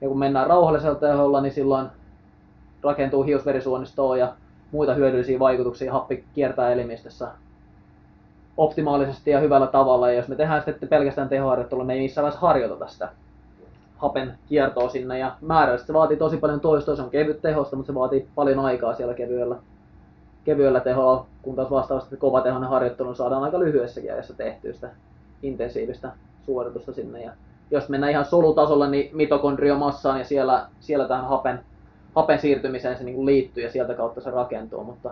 ja kun mennään rauhallisella teholla, niin silloin rakentuu hiusverisuonistoa ja muita hyödyllisiä vaikutuksia happi kiertää elimistössä optimaalisesti ja hyvällä tavalla. Ja jos me tehdään sitten pelkästään tehoharjoittelua, me ei missään vaiheessa harjoiteta sitä hapen kiertoa sinne. Ja määrällisesti se vaatii tosi paljon toistoa, se on kevyt tehosta, mutta se vaatii paljon aikaa siellä kevyellä, kevyellä teholla, kun taas vastaavasti kovatehoinen harjoittelu saadaan aika lyhyessäkin ajassa tehtyä sitä intensiivistä suoritusta sinne. Ja jos mennään ihan solutasolla, niin mitokondriomassaan ja siellä, siellä tähän hapen hapen siirtymiseen se niin liittyy ja sieltä kautta se rakentuu, mutta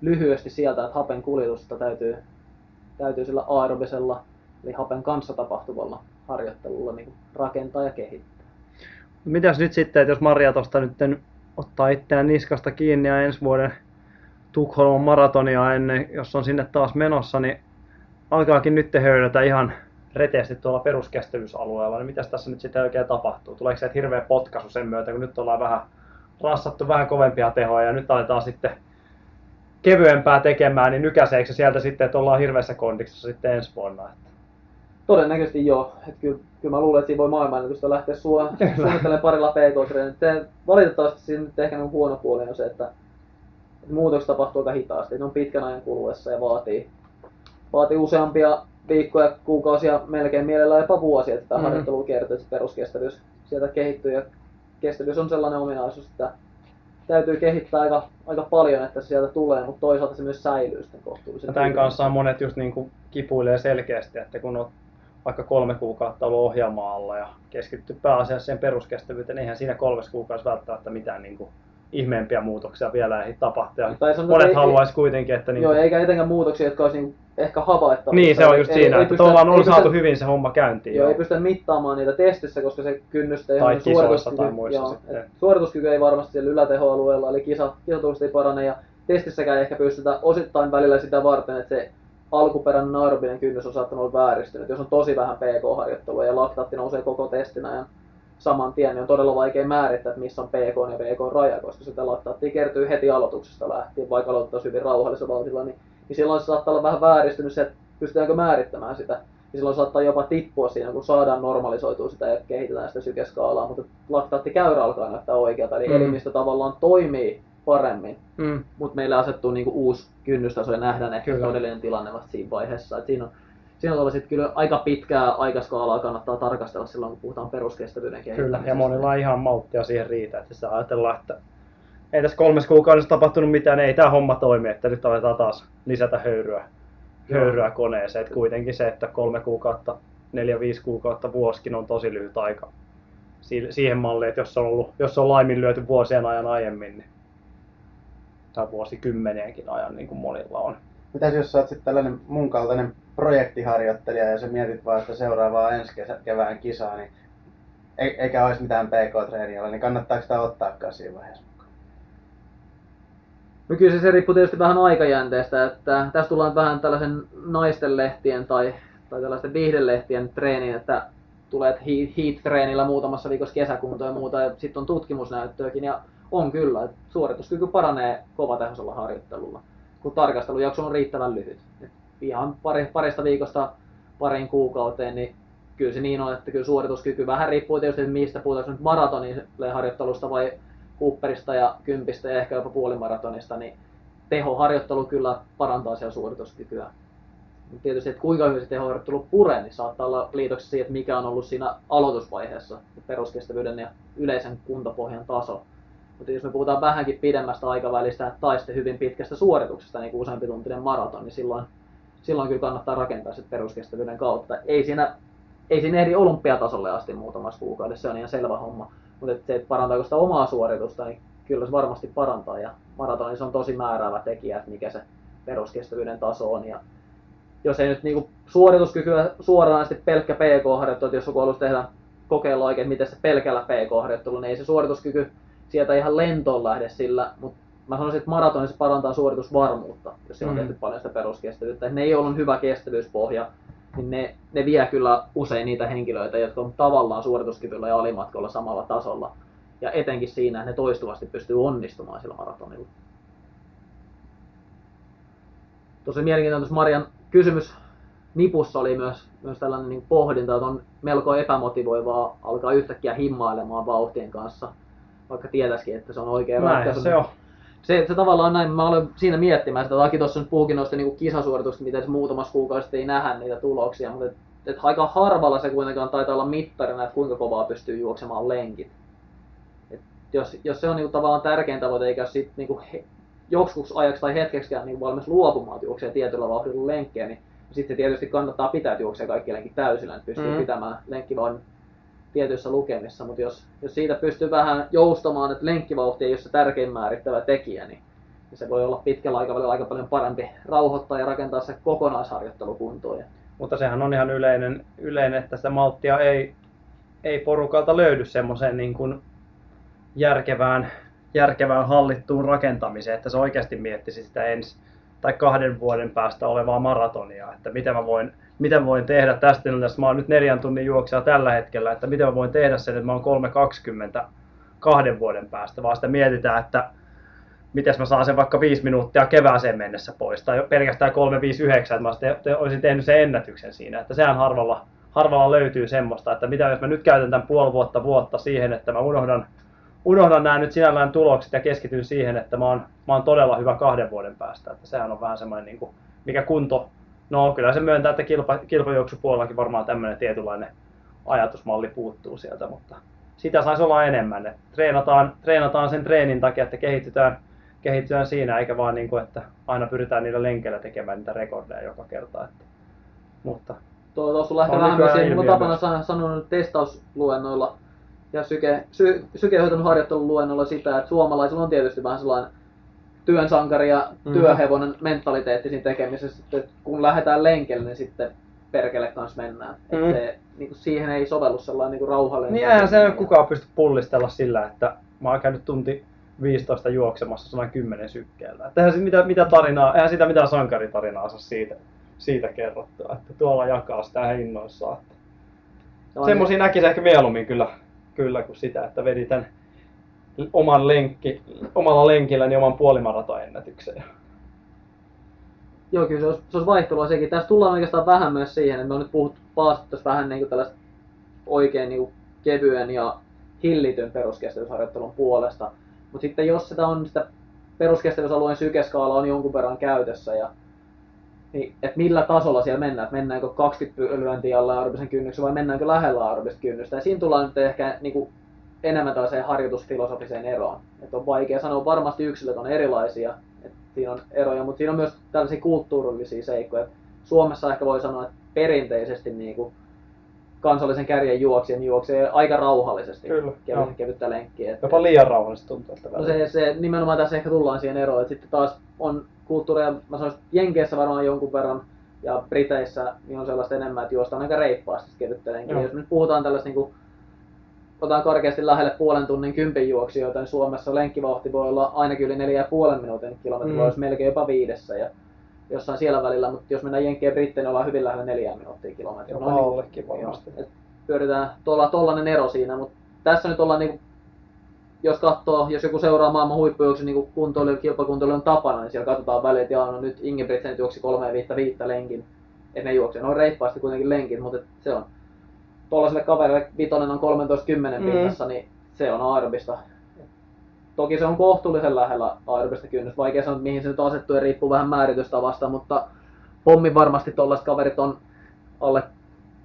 lyhyesti sieltä, että hapen kuljetusta täytyy, täytyy sillä aerobisella, eli hapen kanssa tapahtuvalla harjoittelulla niin kuin rakentaa ja kehittää. Mitäs nyt sitten, että jos Maria tuosta nyt ottaa itseään niskasta kiinni ja ensi vuoden Tukholman maratonia ennen, jos on sinne taas menossa, niin alkaakin nyt höylätä ihan reteästi tuolla peruskestävyysalueella, niin mitäs tässä nyt sitten oikein tapahtuu? Tuleeko se hirveä potkaisu sen myötä, kun nyt ollaan vähän rassattu vähän kovempia tehoja ja nyt aletaan sitten kevyempää tekemään, niin nykäseekö se sieltä sitten, että ollaan hirveässä kondiksessa sitten ensi vuonna? Että... Todennäköisesti joo. Että kyllä, kyllä mä luulen, että siinä voi maailmanennätystä lähteä sua, suunnittelemaan parilla pk Valitettavasti siinä nyt ehkä niin huono puoli on se, että, että muutokset tapahtuu aika hitaasti. Ne on pitkän ajan kuluessa ja vaatii, vaatii useampia viikkoja, kuukausia, melkein mielellään jopa vuosia, että tämä mm-hmm. harjoittelu kertoo, että peruskestävyys sieltä kehittyy. Ja kestävyys on sellainen ominaisuus, että täytyy kehittää aika, aika paljon, että se sieltä tulee, mutta toisaalta se myös säilyy sitten kohtuullisen. Tämän kanssa monet just niin kuin kipuilee selkeästi, että kun on vaikka kolme kuukautta ollut ohjelmaalla ja keskittyy pääasiassa sen peruskestävyyteen, niin eihän siinä kolmes kuukaudessa välttämättä mitään niin kuin ihmeempiä muutoksia vielä ei tapahtu. Ja Tai sanotaan, monet haluaisi kuitenkin, että niin Joo, eikä etenkään muutoksia, jotka olisi niin ehkä havaittavissa. Niin, se on just Ei- siinä, ei että pystytä- on pystytä- saatu hyvin se homma käyntiin. Joo, ei pystytä mittaamaan niitä testissä, koska se kynnystä ei Tai ole kisoissa tai muissa joo, sitten. suorituskyky ei varmasti siellä ylätehoalueella, eli kisa, kisatulokset ei parane, ja testissäkään ei ehkä pystytä osittain välillä sitä varten, että se alkuperäinen aerobinen kynnys on saattanut olla vääristynyt. Jos on tosi vähän PK-harjoittelua ja laktaatti nousee koko testin ajan saman tien, niin on todella vaikea määrittää, että missä on PK ja VK raja, koska sitä laktaattia kertyy heti aloituksesta lähtien, vaikka aloitettaisiin hyvin rauhallisella vauhdilla, niin, niin silloin se saattaa olla vähän vääristynyt se, että pystytäänkö määrittämään sitä. Ja silloin saattaa jopa tippua siinä, kun saadaan normalisoitua sitä ja kehitetään sitä sykeskaalaa, mutta laktaattikäyrä alkaa näyttää oikealta, eli mm. elimistö tavallaan toimii paremmin, Mm. mutta meillä asettuu niinku uusi kynnystaso ja nähdään ehkä Kyllä. todellinen tilanne vasta siinä vaiheessa. Et siinä on, siinä on sit kyllä aika pitkää aikaskaalaa kannattaa tarkastella silloin, kun puhutaan peruskestävyyden Kyllä, kehittämisestä. ja monilla ihan malttia siihen riitä, että sitä ajatellaan, että ei tässä kolmes kuukaudessa tapahtunut mitään, ei tämä homma toimi, että nyt aletaan taas lisätä höyryä, höyryä koneeseen. Että kuitenkin se, että kolme kuukautta, neljä, viisi kuukautta vuosikin on tosi lyhyt aika Si- siihen malliin, että jos on, ollut, jos on laiminlyöty vuosien ajan aiemmin, niin tai vuosikymmenienkin ajan, niin kuin monilla on. Mitäs jos sä oot sitten tällainen mun kaltainen projektiharjoittelija ja sä mietit vaan sitä seuraavaa ensi kesä, kevään kisaa, niin ei- eikä olisi mitään PK-treeniä, niin kannattaako sitä ottaakaan siinä vaiheessa mukaan? No kyllä se, se riippuu tietysti vähän aikajänteestä, että tässä tullaan vähän tällaisen naisten lehtien tai, tai tällaisten viihdelehtien treeniin, että tulee heat, heat-treenillä muutamassa viikossa kesäkuntoa ja muuta, ja sitten on tutkimusnäyttöäkin, ja on kyllä. että Suorituskyky paranee kovatehoisella harjoittelulla, kun tarkastelujakso on riittävän lyhyt. Et ihan pari, parista viikosta pariin kuukauteen, niin kyllä se niin on, että kyllä suorituskyky vähän riippuu tietysti, mistä puhutaanko nyt maratonille harjoittelusta vai Cooperista ja kympistä ja ehkä jopa puolimaratonista, niin tehoharjoittelu kyllä parantaa siellä suorituskykyä. Tietysti, että kuinka hyvin se tehoharjoittelu puree, niin saattaa olla liitoksessa siihen, että mikä on ollut siinä aloitusvaiheessa peruskestävyyden ja yleisen kuntopohjan taso. Mutta jos me puhutaan vähänkin pidemmästä aikavälistä tai sitten hyvin pitkästä suorituksesta, niin kuin useampi tuntinen maraton, niin silloin, silloin kyllä kannattaa rakentaa se peruskestävyyden kautta. Ei siinä, ei siinä ehdi olympiatasolle asti muutamassa kuukaudessa, se on ihan selvä homma. Mutta se, että parantaako sitä omaa suoritusta, niin kyllä se varmasti parantaa. Ja maratonissa on tosi määräävä tekijä, että mikä se peruskestävyyden taso on. Ja jos ei nyt niinku suorituskykyä suoranaisesti pelkkä PK-harjoittelu, jos joku haluaisi tehdä kokeilla oikein, miten se pelkällä PK-harjoittelu, niin ei se suorituskyky sieltä ihan lentoon lähde sillä, mutta mä sanoisin, että maratonissa parantaa suoritusvarmuutta, jos siellä on Mm. tehty paljon sitä peruskestävyyttä. Ne ei ollut hyvä kestävyyspohja, niin ne, ne vie kyllä usein niitä henkilöitä, jotka on tavallaan suorituskyvyllä ja alimatkolla samalla tasolla. Ja etenkin siinä, että ne toistuvasti pystyy onnistumaan sillä maratonilla. Tosi mielenkiintoinen Marian kysymys nipussa oli myös, myös tällainen niin pohdinta, että on melko epämotivoivaa alkaa yhtäkkiä himmailemaan vauhtien kanssa, vaikka tietäisikin, että se on oikea Näin ratkaisu. se on. Se, se tavallaan näin, mä olen siinä miettimään sitä, Aki tuossa nyt puhukin noista niin kisasuorituksista, miten se muutamassa kuukaudessa ei nähdä niitä tuloksia, mutta et, et aika harvalla se kuitenkaan taitaa olla mittarina, että kuinka kovaa pystyy juoksemaan lenkit. Et jos, jos se on niin tavallaan tärkein tavoite, eikä sit niin he, joksikuksi ajaksi tai hetkeksikään niin valmis luopumaan, että juoksee tietyllä vauhdilla lenkkejä, niin sitten tietysti kannattaa pitää, että juoksee kaikki lenkit täysillä, että pystyy Mm. pitämään lenkkivauhdin tietyissä lukemissa, mutta jos, jos siitä pystyy vähän joustamaan, että lenkkivauhti ei ole se tärkein määrittävä tekijä, niin niin se voi olla pitkällä aikavälillä aika paljon parempi rauhoittaa ja rakentaa se kokonaisharjoittelu kuntoon. Ja Mutta sehän on ihan yleinen, yleinen että sitä malttia ei, ei porukalta löydy semmoiseen niin kuin järkevään, järkevään hallittuun rakentamiseen, että se oikeasti miettisi sitä ensi tai kahden vuoden päästä olevaa maratonia, että mitä mä voin, mitä voin tehdä tästä tilanteesta. Mä oon nyt neljän tunnin juoksija tällä hetkellä, että mitä mä voin tehdä sen, että mä oon 3.20 kahden vuoden päästä, vaan sitä mietitään, että miten mä saan sen vaikka viisi minuuttia kevääseen mennessä pois, tai pelkästään 359, että mä olisin tehnyt sen ennätyksen siinä, että sehän harvalla, harvalla löytyy semmoista, että mitä jos mä nyt käytän tämän puoli vuotta vuotta siihen, että mä unohdan, unohdan nämä nyt sinällään tulokset ja keskityn siihen, että mä oon, mä oon todella hyvä kahden vuoden päästä, että sehän on vähän semmoinen, niin kuin, mikä kunto, no kyllä se myöntää, että kilpa, kilpajuoksupuolellakin varmaan tämmöinen tietynlainen ajatusmalli puuttuu sieltä, mutta sitä saisi olla enemmän. Et treenataan, treenataan sen treenin takia, että kehitytään, kehitytään siinä, eikä vaan niin kuin, että aina pyritään niillä lenkeillä tekemään niitä rekordeja joka kerta. Että, mutta tuo tuossa On vähän myös siihen, tapana sanonut testausluennoilla ja syke, sy, sykehoidon harjoitteluluennoilla sitä, että suomalaisilla on tietysti vähän sellainen työn sankari ja Mhm. työhevonen mentaliteetti siinä tekemisessä, että kun lähdetään lenkelle, niin sitten perkele kanssa mennään. Mhm. Mm. Se, niin kuin siihen ei sovellu sellainen niin kuin rauhallinen. niin eihän se kukaan pysty pullistella sillä, että mä oon käynyt tunti 15 juoksemassa 110 sykkeellä. Että eihän sit mitä, mitä tarinaa, eihän sitä mitään sankaritarinaa saa siitä, siitä kerrottua, että tuolla jakaa sitä hinnoissaan. Että No, Semmoisia näkisi ehkä mieluummin kyllä, kyllä kuin sitä, että vedi tämän oman lenkki, omalla lenkilläni oman puolimaraton ennätyksen. Joo, kyllä se olisi, se olisi vaihtelua sekin. Tässä tullaan oikeastaan vähän myös siihen, että me on nyt puhuttu paastettu vähän niin kuin tällaista oikein niin kuin kevyen ja hillityn peruskestävyysharjoittelun puolesta. Mutta sitten jos sitä on sitä peruskestävyysalueen sykeskaala on jonkun verran käytössä ja niin, että millä tasolla siellä mennään, että mennäänkö 20 lyöntiä alle aerobisen kynnyksen vai mennäänkö lähellä aerobista kynnystä. Ja siinä tullaan nyt ehkä niin kuin enemmän tällaiseen harjoitusfilosofiseen eroon. Että on vaikea sanoa, varmasti yksilöt on erilaisia, että siinä on eroja, mutta siinä on myös tällaisia kulttuurillisia seikkoja. Suomessa ehkä voi sanoa, että perinteisesti niin kuin kansallisen kärjen juoksijan juoksee aika rauhallisesti Kyllä, joo. kevyt, kevyttä lenkkiä. Että- Jopa liian rauhallisesti tuntuu, että No se, se, nimenomaan tässä ehkä tullaan siihen eroon, että sitten taas on kulttuureja, mä sanoisin, että Jenkeissä varmaan jonkun verran, ja Briteissä niin on sellaista enemmän, että juostaan aika reippaasti kevyttä lenkkiä. Jos nyt puhutaan tällaista niin kuin, otetaan karkeasti lähelle puolen tunnin kympin juoksijoita, niin Suomessa lenkkivauhti voi olla ainakin yli neljä ja puolen minuutin kilometri, Mm. olisi melkein jopa viidessä ja jossain siellä välillä, mutta jos mennään Britteihin, niin ollaan hyvin lähellä neljää minuuttia kilometriä. Jopa Noin niin- allekin varmasti. Joo, et pyöritään tuolla tollanen ero siinä, mutta tässä nyt ollaan niinku jos katsoo, jos joku seuraa maailman huippujuoksun niin kuntoilijan kilpakuntoilijan tapana, niin siellä katsotaan väliin, että jaa, no nyt Ingebrigtsen juoksi 3 viittä viittä lenkin. Että ne juoksee, no reippaasti kuitenkin lenkin, mutta se on tuollaiselle kaverille vitonen on 13-10 Mm. pinnassa, niin se on Arbista. Toki se on kohtuullisen lähellä Arbista kynnys. Vaikea sanoa, mihin se nyt asettuu ja riippuu vähän määritystavasta, mutta pommi varmasti tuollaiset kaverit on alle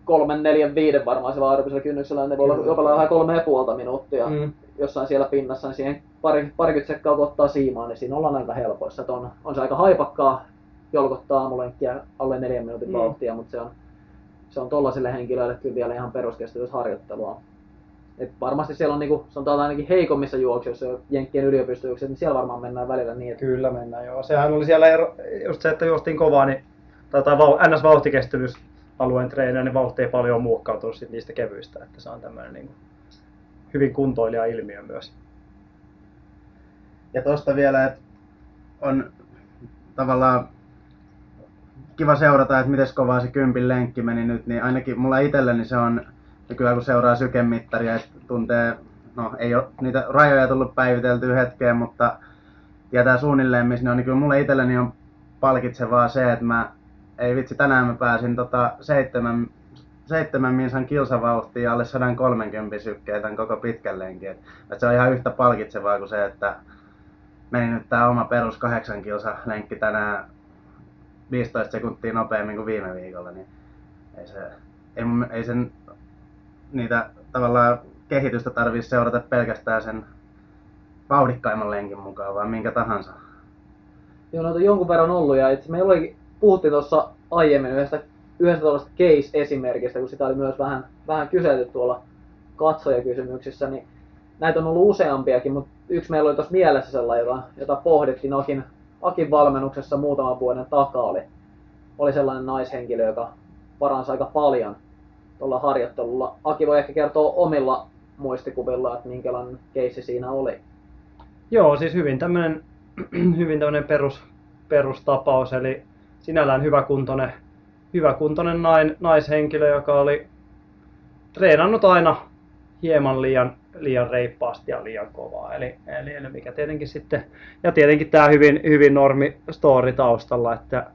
3, 4, 5 varmaan sillä Arbisella kynnyksellä. Ne voi olla jopa vähän kolme ja puolta minuuttia Mm. jossain siellä pinnassa, niin siihen pari, parikymmentä sekkaa kun ottaa siimaa, niin siinä ollaan aika helpoissa. Et on, on se aika haipakkaa jolkottaa aamulenkkiä alle neljän minuutin Mm. vauhtia, mutta se on, se on tollaisille henkilöille kyllä vielä ihan peruskestävyysharjoittelua. Et varmasti siellä on niinku, sanotaan ainakin heikommissa juoksuissa, Jenkkien yliopistojuokset, niin siellä varmaan mennään välillä niin, että Kyllä mennään joo. Sehän oli siellä ero, just se, että juostiin kovaa, niin tai, tai vau- NS-vauhtikestävyysalueen treenejä, niin vauhti ei paljon muokkautunut sit niistä kevyistä, että se on tämmöinen niin hyvin kuntoilija ilmiö myös. Ja tosta vielä, että on tavallaan kiva seurata, että miten kovaa se kympin lenkki meni nyt, niin ainakin mulla itselleni se on nykyään kun seuraa sykemittaria, että tuntee, no ei ole niitä rajoja tullut päiviteltyä hetkeen, mutta tietää suunnilleen missä ne on, niin kyllä mulle itselleni on palkitsevaa se, että mä, ei vitsi, tänään mä pääsin tota seitsemän, seitsemän minsan kilsavauhtia alle 130 sykkeen tämän koko pitkän lenkin. Et, et se on ihan yhtä palkitsevaa kuin se, että meni nyt tää oma perus 8 kilsa lenkki tänään 15 sekuntia nopeammin kuin viime viikolla, niin ei, se, ei, ei sen niitä tavallaan kehitystä tarvii seurata pelkästään sen vauhdikkaimman lenkin mukaan, vaan minkä tahansa. Joo, noita jonkun verran ollut ja itse me puhuttiin tuossa aiemmin yhdestä, yhdestä tuollaista case-esimerkistä, kun sitä oli myös vähän, vähän kyselty tuolla katsojakysymyksissä, niin näitä on ollut useampiakin, mutta yksi meillä oli tuossa mielessä sellainen, jota, jota pohdittiin Akin valmennuksessa muutaman vuoden takaa, oli, oli sellainen naishenkilö, joka paransi aika paljon tuolla harjoittelulla. Aki voi ehkä kertoa omilla muistikuvilla, että minkälainen keissi siinä oli. Joo, siis hyvin tämmöinen hyvin tämmöinen perus, perustapaus, eli sinällään hyväkuntoinen, hyväkuntoinen nain, naishenkilö, joka oli treenannut aina hieman liian, liian reippaasti ja liian kovaa. Eli, eli, eli mikä tietenkin sitten, ja tietenkin tämä hyvin, hyvin normi story taustalla, että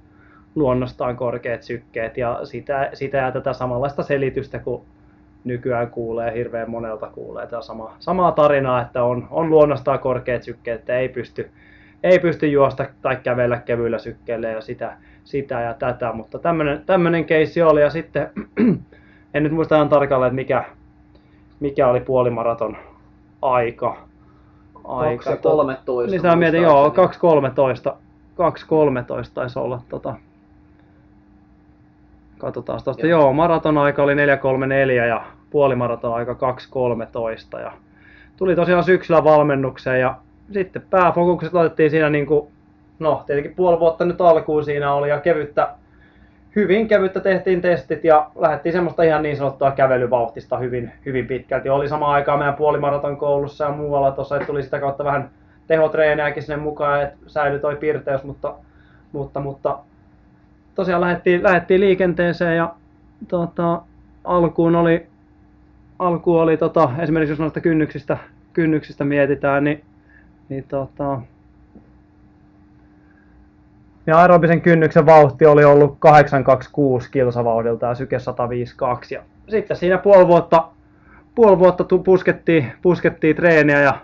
luonnostaan korkeat sykkeet ja sitä, sitä ja tätä samanlaista selitystä kuin nykyään kuulee, hirveän monelta kuulee tämä sama, samaa tarinaa, että on, on luonnostaan korkeat sykkeet, että ei pysty, ei pysty juosta tai kävellä kevyillä sykkeillä ja sitä, sitä ja tätä, mutta tämmöinen, keissi oli ja sitten en nyt muista ihan tarkalleen, että mikä, mikä oli puolimaraton aika. Kaksi ja tot- kolme toista. Niin sitä mietin, joo, muistaakseni. 2.13, 2.13 taisi olla tota, Katsotaan tuosta. Joo. Joo, maraton aika oli 4.34 ja puolimaraton aika 2.13 ja tuli tosiaan syksyllä valmennukseen ja sitten pääfokukset laitettiin siinä niin kuin, no tietenkin puoli vuotta nyt alkuun siinä oli ja kevyttä, hyvin kevyttä tehtiin testit ja lähdettiin semmoista ihan niin sanottua kävelyvauhtista hyvin, hyvin pitkälti. Oli sama aikaa meidän puolimaraton koulussa ja muualla tuossa, että tuli sitä kautta vähän tehotreenejäkin sinne mukaan, että säilyi toi pirteys, mutta, mutta, mutta tosiaan lähdettiin, lähdettiin liikenteeseen ja tota, alkuun oli, alkuun oli tota, esimerkiksi jos noista kynnyksistä, kynnyksistä mietitään, niin, niin tota, ja aerobisen kynnyksen vauhti oli ollut 826 kilsavauhdilta ja syke 152. Ja sitten siinä puoli vuotta, puoli vuotta puskettiin, puskettiin treeniä ja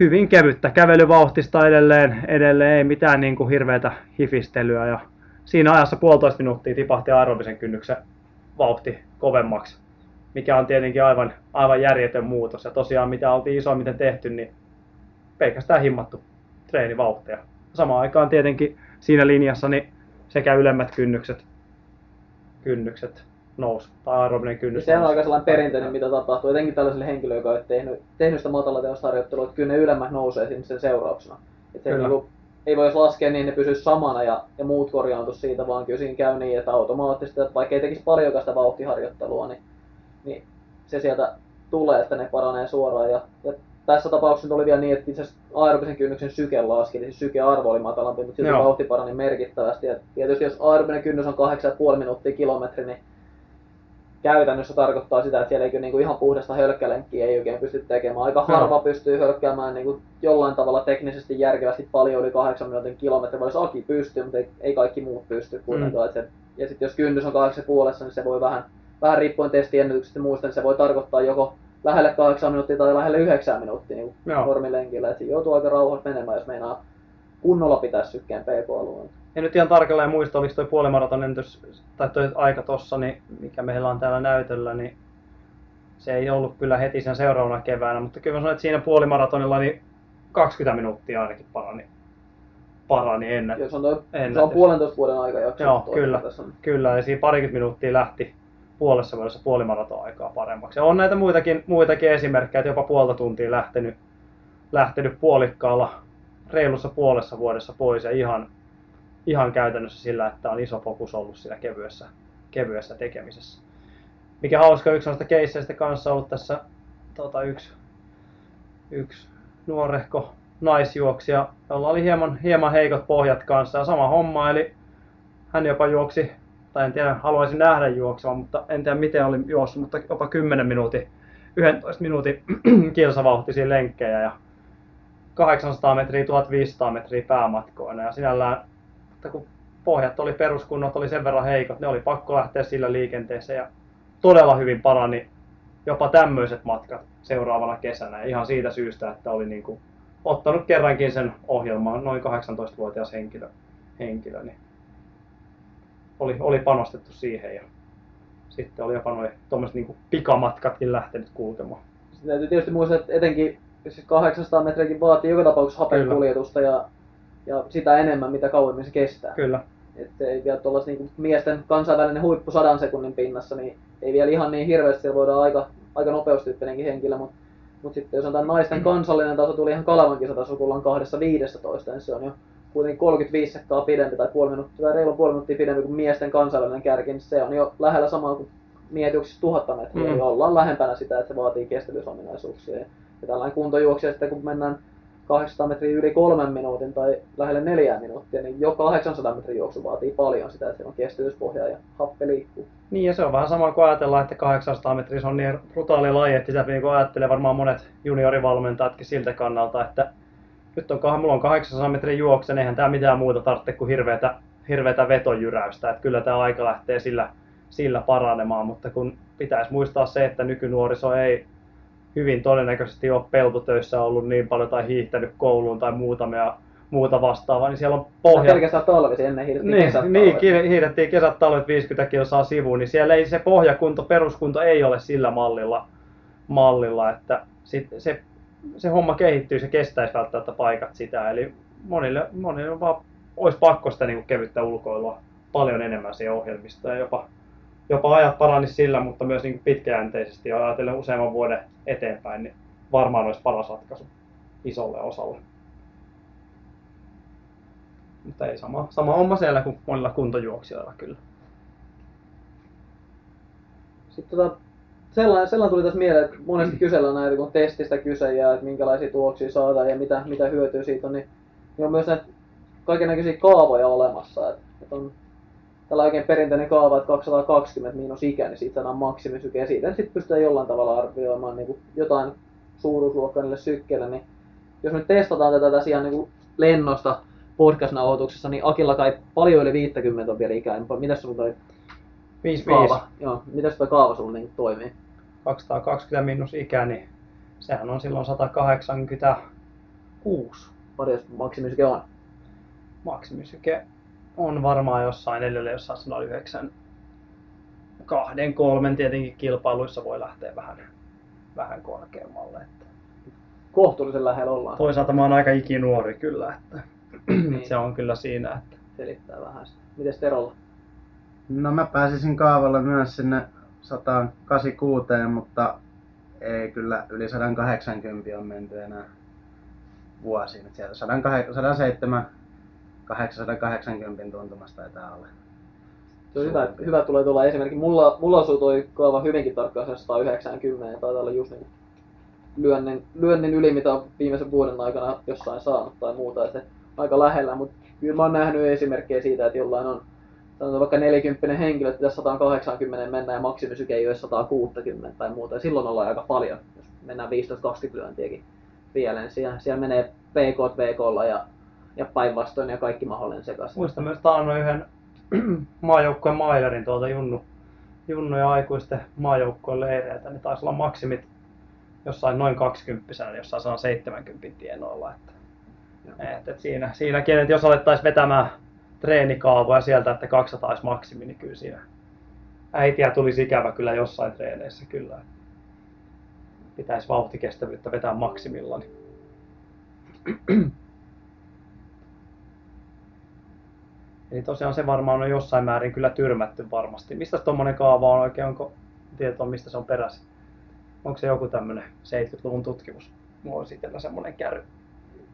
hyvin kevyttä kävelyvauhtista edelleen, edelleen ei mitään niin kuin hirveätä hifistelyä ja siinä ajassa puolitoista minuuttia tipahti aerobisen kynnyksen vauhti kovemmaksi, mikä on tietenkin aivan, aivan järjetön muutos. Ja tosiaan mitä oltiin isoimmiten tehty, niin pelkästään himmattu treenivauhtia. Samaan aikaan tietenkin siinä linjassa niin sekä ylemmät kynnykset, kynnykset nousi, tai aerobinen kynnys se on nousi. aika sellainen perinteinen, mitä tapahtuu, etenkin tällaisille henkilöille, jotka on tehnyt, tehnyt sitä matalateosharjoittelua, että kyllä ne ylemmät nousee sen seurauksena. Että se niinku, ei voi jos laskea niin, ne pysyisi samana ja, ja muut korjaantu siitä, vaan kyllä siinä käy niin, että automaattisesti, että vaikka ei tekisi paljonkaan sitä vauhtiharjoittelua, niin, niin se sieltä tulee, että ne paranee suoraan. Ja, ja tässä tapauksessa nyt oli vielä niin, että itse asiassa aerobisen kynnyksen syke laski, eli siis sykearvo oli matalampi, mutta silti Joo. vauhti parani merkittävästi. Ja tietysti jos aerobinen kynnys on 8,5 minuuttia kilometri, niin käytännössä tarkoittaa sitä, että siellä ei niinku ihan puhdasta hölkkälenkkiä ei oikein pysty tekemään. Aika harva pystyy hölkkäämään niinku jollain tavalla teknisesti järkevästi paljon yli 8 minuutin kilometri. Voisi Aki pystyy, mutta ei, ei kaikki muut pysty kuitenkaan. Mm. Se, ja sitten jos kynnys on 8 puolessa, niin se voi vähän, vähän riippuen testiennätyksestä ja muusta, niin se voi tarkoittaa joko lähelle 8 minuuttia tai lähelle 9 minuuttia niin normilenkillä. Et siinä joutuu aika rauhassa menemään, jos meinaa kunnolla pitää sykkeen PK-alueen. En nyt ihan tarkalleen muista, oliko toi puolimaraton ennätys, tai toi aika tossa, niin mikä meillä on täällä näytöllä, niin se ei ollut kyllä heti sen seuraavana keväänä, mutta kyllä mä sanoin, että siinä puolimaratonilla niin 20 minuuttia ainakin parani, parani ennätys. Jos on, toi, se Ennätys. on puolentoista vuoden aika jakso. Joo, kyllä, Tässä on. kyllä, ja siinä parikymmentä minuuttia lähti puolessa vuodessa puolimaraton aikaa paremmaksi. Ja on näitä muitakin, muitakin esimerkkejä, että jopa puolta tuntia lähtenyt, lähtenyt puolikkaalla reilussa puolessa vuodessa pois ja ihan, ihan käytännössä sillä, että on iso fokus ollut siinä kevyessä, kevyessä tekemisessä. Mikä hauska, yksi noista keisseistä kanssa ollut tässä tota, yksi, yksi nuorehko naisjuoksija, jolla oli hieman, hieman heikot pohjat kanssa ja sama homma, eli hän jopa juoksi, tai en tiedä, haluaisin nähdä juoksevan, mutta en tiedä miten oli juossut, mutta jopa 10 minuutin, 11 minuutin kilsavauhtisia lenkkejä ja 800 metriä, 1500 metriä päämatkoina. Ja sinällään, että kun pohjat oli peruskunnot, oli sen verran heikot, ne oli pakko lähteä sillä liikenteeseen ja todella hyvin parani jopa tämmöiset matkat seuraavana kesänä. Ja ihan siitä syystä, että oli niin kuin ottanut kerrankin sen ohjelmaan noin 18-vuotias henkilö, henkilö niin oli, oli panostettu siihen ja sitten oli jopa noin tuommoiset niin pikamatkatkin lähtenyt kulkemaan. Sitten täytyy tietysti muistaa, että etenkin siis 800 metriäkin vaatii joka tapauksessa hapen Kyllä. kuljetusta ja, ja sitä enemmän, mitä kauemmin se kestää. Kyllä, Että ei vielä tuollaista niin miesten kansainvälinen huippu sadan sekunnin pinnassa, niin ei vielä ihan niin hirveästi, siellä voidaan aika, aika nopeustyyppinenkin henkilö, mutta mut sitten jos on naisten kansallinen taso tuli ihan Kalevan kisataso, kun kahdessa 15, niin se on jo kuitenkin 35 sekkaa pidempi tai puoli minuuttia, tai reilu puoli minuuttia pidempi kuin miesten kansainvälinen kärki, niin se on jo lähellä samaa kuin mietjuksissa tuhatta metriä, Mm. ollaan lähempänä sitä, että se vaatii kestävyysominaisuuksia. Ja, tällainen kuntojuoksija sitten, kun mennään 800 metriä yli kolmen minuutin tai lähelle neljää minuuttia, niin jo 800 metrin juoksu vaatii paljon sitä, että siellä on kestävyyspohja ja happe liikkuu. Niin ja se on vähän sama kuin ajatellaan, että 800 metriä se on niin brutaali laji, että sitä niin ajattelee varmaan monet juniorivalmentajatkin siltä kannalta, että nyt on, kah- mulla on 800 metrin juokse, niin eihän tämä mitään muuta tarvitse kuin hirveätä, hirveätä vetojyräystä, että kyllä tämä aika lähtee sillä, sillä paranemaan, mutta kun pitäisi muistaa se, että nykynuoriso ei hyvin todennäköisesti ole peltotöissä ollut niin paljon tai hiihtänyt kouluun tai muutamia muuta vastaavaa, niin siellä on Pohja. Pelkästään talvisi ennen hiihdettiin niin, kesät niin hiihdettiin kesät talvet 50 kilsaa sivuun, niin siellä ei se pohjakunto, peruskunto ei ole sillä mallilla, mallilla että sit se, se homma kehittyy, se kestäisi välttämättä paikat sitä. Eli monille, monille on vaan, olisi pakko sitä niin kevyttä ulkoilua paljon enemmän siihen ohjelmistoon ja jopa, jopa ajat paranisi sillä, mutta myös niin pitkäjänteisesti ja ajatellen useamman vuoden eteenpäin, niin varmaan olisi paras ratkaisu isolle osalle. Mutta ei sama, sama homma siellä kuin monilla kuntojuoksijoilla kyllä. Sitten tota, sellainen, sellainen tuli tässä mieleen, että monesti kysellään näitä, kun testistä kyse ja että minkälaisia tuloksia saadaan ja mitä, mitä hyötyä siitä on, niin, niin on myös näitä kaikenlaisia kaavoja olemassa. Että, että on tällä oikein perinteinen kaava, että 220 miinus ikä, niin siitä saadaan maksimisyke ja siitä sitten pystytään jollain tavalla arvioimaan niin kuin jotain suuruusluokkaa niille sykkeille, niin jos nyt testataan tätä tässä ihan niin kuin lennosta podcast-nauhoituksessa, niin Akilla kai paljon yli 50 on vielä ikää, mitäs sulla toi 5 kaava, joo, mitäs toi kaava sulla niin toimii? 220 miinus ikä, niin sehän on silloin 186. Paljon maksimisyke on. Maksimisyke on varmaan jossain edelleen jossain 109. Kahden, kolmen tietenkin kilpailuissa voi lähteä vähän, vähän korkeammalle. Että Kohtuullisen lähellä ollaan. toisaalta mä oon aika ikinuori kyllä, että Niin. se on kyllä siinä, että Selittää vähän sitä. Mites Terolla? No mä pääsisin kaavalla myös sinne 186, mutta ei kyllä yli 180 on menty enää vuosiin. Et Sieltä 107, 880 tuntumasta taitaa olla. Se on hyvä, hyvä tulee tuolla esimerkki. Mulla, mulla osuu toi kaava hyvinkin tarkkaan sen 190 ja taitaa olla just niin lyönnin, lyönnin yli, mitä on viimeisen vuoden aikana jossain saanut tai muuta. Että aika lähellä, mutta kyllä mä oon nähnyt esimerkkejä siitä, että jollain on sanotaan vaikka 40 henkilö, että pitäisi 180 mennä ja maksimisyke ei ole 160 tai muuta. Ja silloin ollaan aika paljon, jos mennään 15-20 lyöntiäkin vielä, siellä, siellä menee PK VKlla ja, ja päinvastoin ja kaikki mahdollinen sekaisin. Muistan myös taannoin yhden maajoukkueen mailerin tuolta Junnu, Junnu ja aikuisten maajoukkueen leireiltä, niin taisi olla maksimit jossain noin 20 niin jossain 170 tienoilla. Että, et, et siinä, siinäkin, että jos alettaisiin vetämään treenikaavoja sieltä, että 200 olisi maksimi, niin kyllä siinä äitiä tulisi ikävä kyllä jossain treeneissä kyllä. Pitäisi vauhtikestävyyttä vetää maksimilla. Niin. Eli tosiaan se varmaan on jossain määrin kyllä tyrmätty varmasti. Mistä tuommoinen kaava on oikein? Onko tietoa, mistä se on peräisin? Onko se joku tämmöinen 70-luvun tutkimus? Mulla olisi itsellä semmoinen kärry.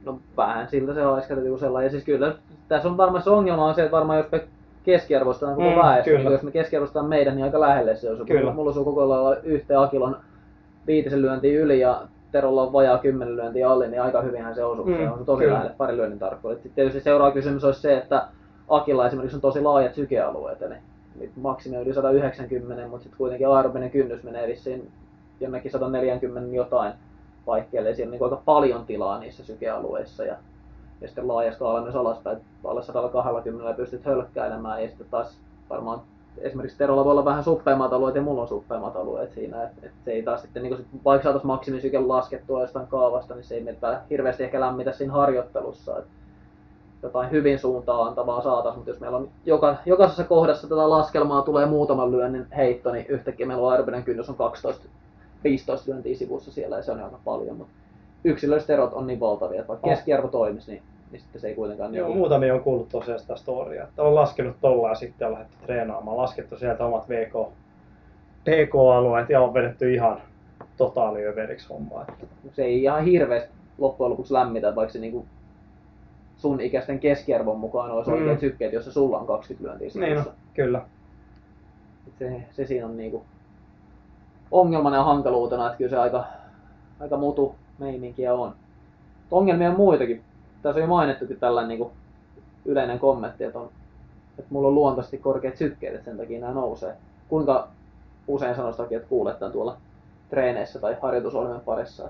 No vähän siltä se olisi katsottu sellainen. Ja siis kyllä tässä on varmaan se ongelma on se, että varmaan jos me keskiarvostetaan koko Mm, väestö, niin jos me keskiarvostetaan meidän, niin aika lähelle se on. Kyllä. Mulla on koko lailla yhteen Akilon viitisen lyöntiä yli ja Terolla on vajaa kymmenen lyöntiä alle, niin aika hyvinhän se osuu. Mm, se on tosi kyllä. lähelle pari lyönnin tarkkuudet. Sitten tietysti seuraava kysymys olisi se, että Akilla esimerkiksi on tosi laajat sykealueet, eli eli maksimi on yli 190, mutta sitten kuitenkin aerobinen kynnys menee vissiin jonnekin 140 jotain paikkeille, siellä on niin aika paljon tilaa niissä sykealueissa. Ja, ja sitten laaja skaala myös alaspäin, että alle 120 pystyt hölkkäilemään, ja sitten taas varmaan esimerkiksi Terolla voi olla vähän suppeammat alueet ja mulla on suppeammat alueet siinä, että et se ei taas sitten, niin sit, vaikka saataisiin maksimisyke laskettua jostain kaavasta, niin se ei meitä hirveästi ehkä lämmitä siinä harjoittelussa. Et jotain hyvin suuntaan antavaa saataisiin, mutta jos meillä on joka, jokaisessa kohdassa tätä laskelmaa tulee muutaman lyönnin heitto, niin yhtäkkiä meillä on aerobinen kynnys on 12 15 lyöntiä sivussa siellä ja se on aika paljon, mutta yksilölliset erot on niin valtavia, että vaikka keskiarvo toimisi, niin, niin sitten se ei kuitenkaan Joo, niin muutamia on kuullut tosiaan sitä storya, että on laskenut tolla ja sitten on lähdetty treenaamaan. Laskettu sieltä omat VK, PK-alueet ja on vedetty ihan totaaliöveriksi hommaa. Että se ei ihan hirveästi loppujen lopuksi lämmitä, vaikka se niinku sun ikäisten keskiarvon mukaan olisi Mm. oikeat sykkeet, jossa sulla on 20 lyöntiä niin on, kyllä. Se, se siinä on niinku ongelmana ja hankaluutena, että kyllä se aika, aika mutu meininkiä on. Ongelmia on muitakin. Tässä on jo mainittukin tällainen niinku yleinen kommentti, että, on, että mulla on luontaisesti korkeat sykkeet, että sen takia nämä nousee. Kuinka usein sanoistakin, että kuulet tämän tuolla treeneissä tai harjoitusohjelmien parissa?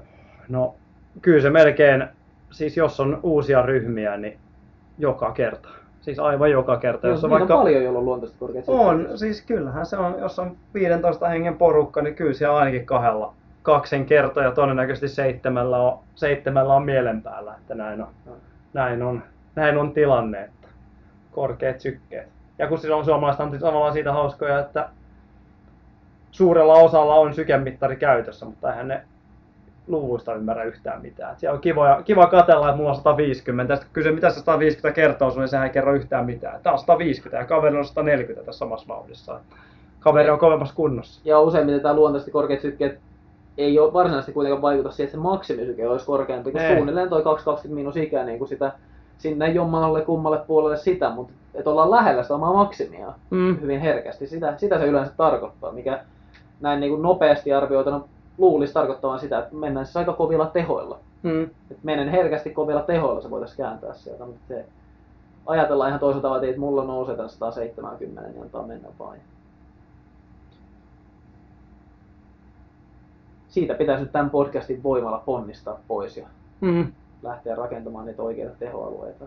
No, kyllä se melkein, siis jos on uusia ryhmiä, niin joka kerta. Siis aivan joka kerta. Jos on vaikka... on paljon, joilla on luontaisesti korkeat. On, siis kyllähän se on, jos on 15 hengen porukka, niin kyllä siellä ainakin kahdella kaksen kertoja ja todennäköisesti seitsemällä on, seitsemällä on mielen päällä, että näin on, No. näin on, näin on tilanne, että korkeat sykkeet. Ja kun silloin suomalaiset on tavallaan siitä hauskoja, että suurella osalla on sykemittari käytössä, mutta eihän ne luvuista ymmärrä yhtään mitään. Siellä on kiva, kiva katella, että mulla on 150. Ja sitten kysyy, mitä se 150 kertoo sulle, niin sehän ei kerro yhtään mitään. Tämä on 150 ja kaveri on 140 tässä samassa vauhdissa. Kaveri on kovemmassa kunnossa. Ja useimmiten tämä luontaisesti korkeat sykkeet ei ole varsinaisesti kuitenkaan vaikuta siihen, että se maksimisyke olisi korkeampi, kun suunnilleen toi 220 miinus ikä niin kuin sitä sinne jommalle kummalle puolelle sitä, mutta että ollaan lähellä sitä omaa maksimia Mm. hyvin herkästi. Sitä, sitä se yleensä tarkoittaa, mikä näin niin kuin nopeasti arvioituna luulisi tarkoittavan sitä, että mennään siis aika kovilla tehoilla. Mm. että menen herkästi kovilla tehoilla se voitaisiin kääntää sieltä, mutta se ajatellaan ihan toisella tavalla, että mulla nousee tämän 170, niin antaa mennä vain. Siitä pitäisi nyt tämän podcastin voimalla ponnistaa pois ja Mm. lähteä rakentamaan niitä oikeita tehoalueita.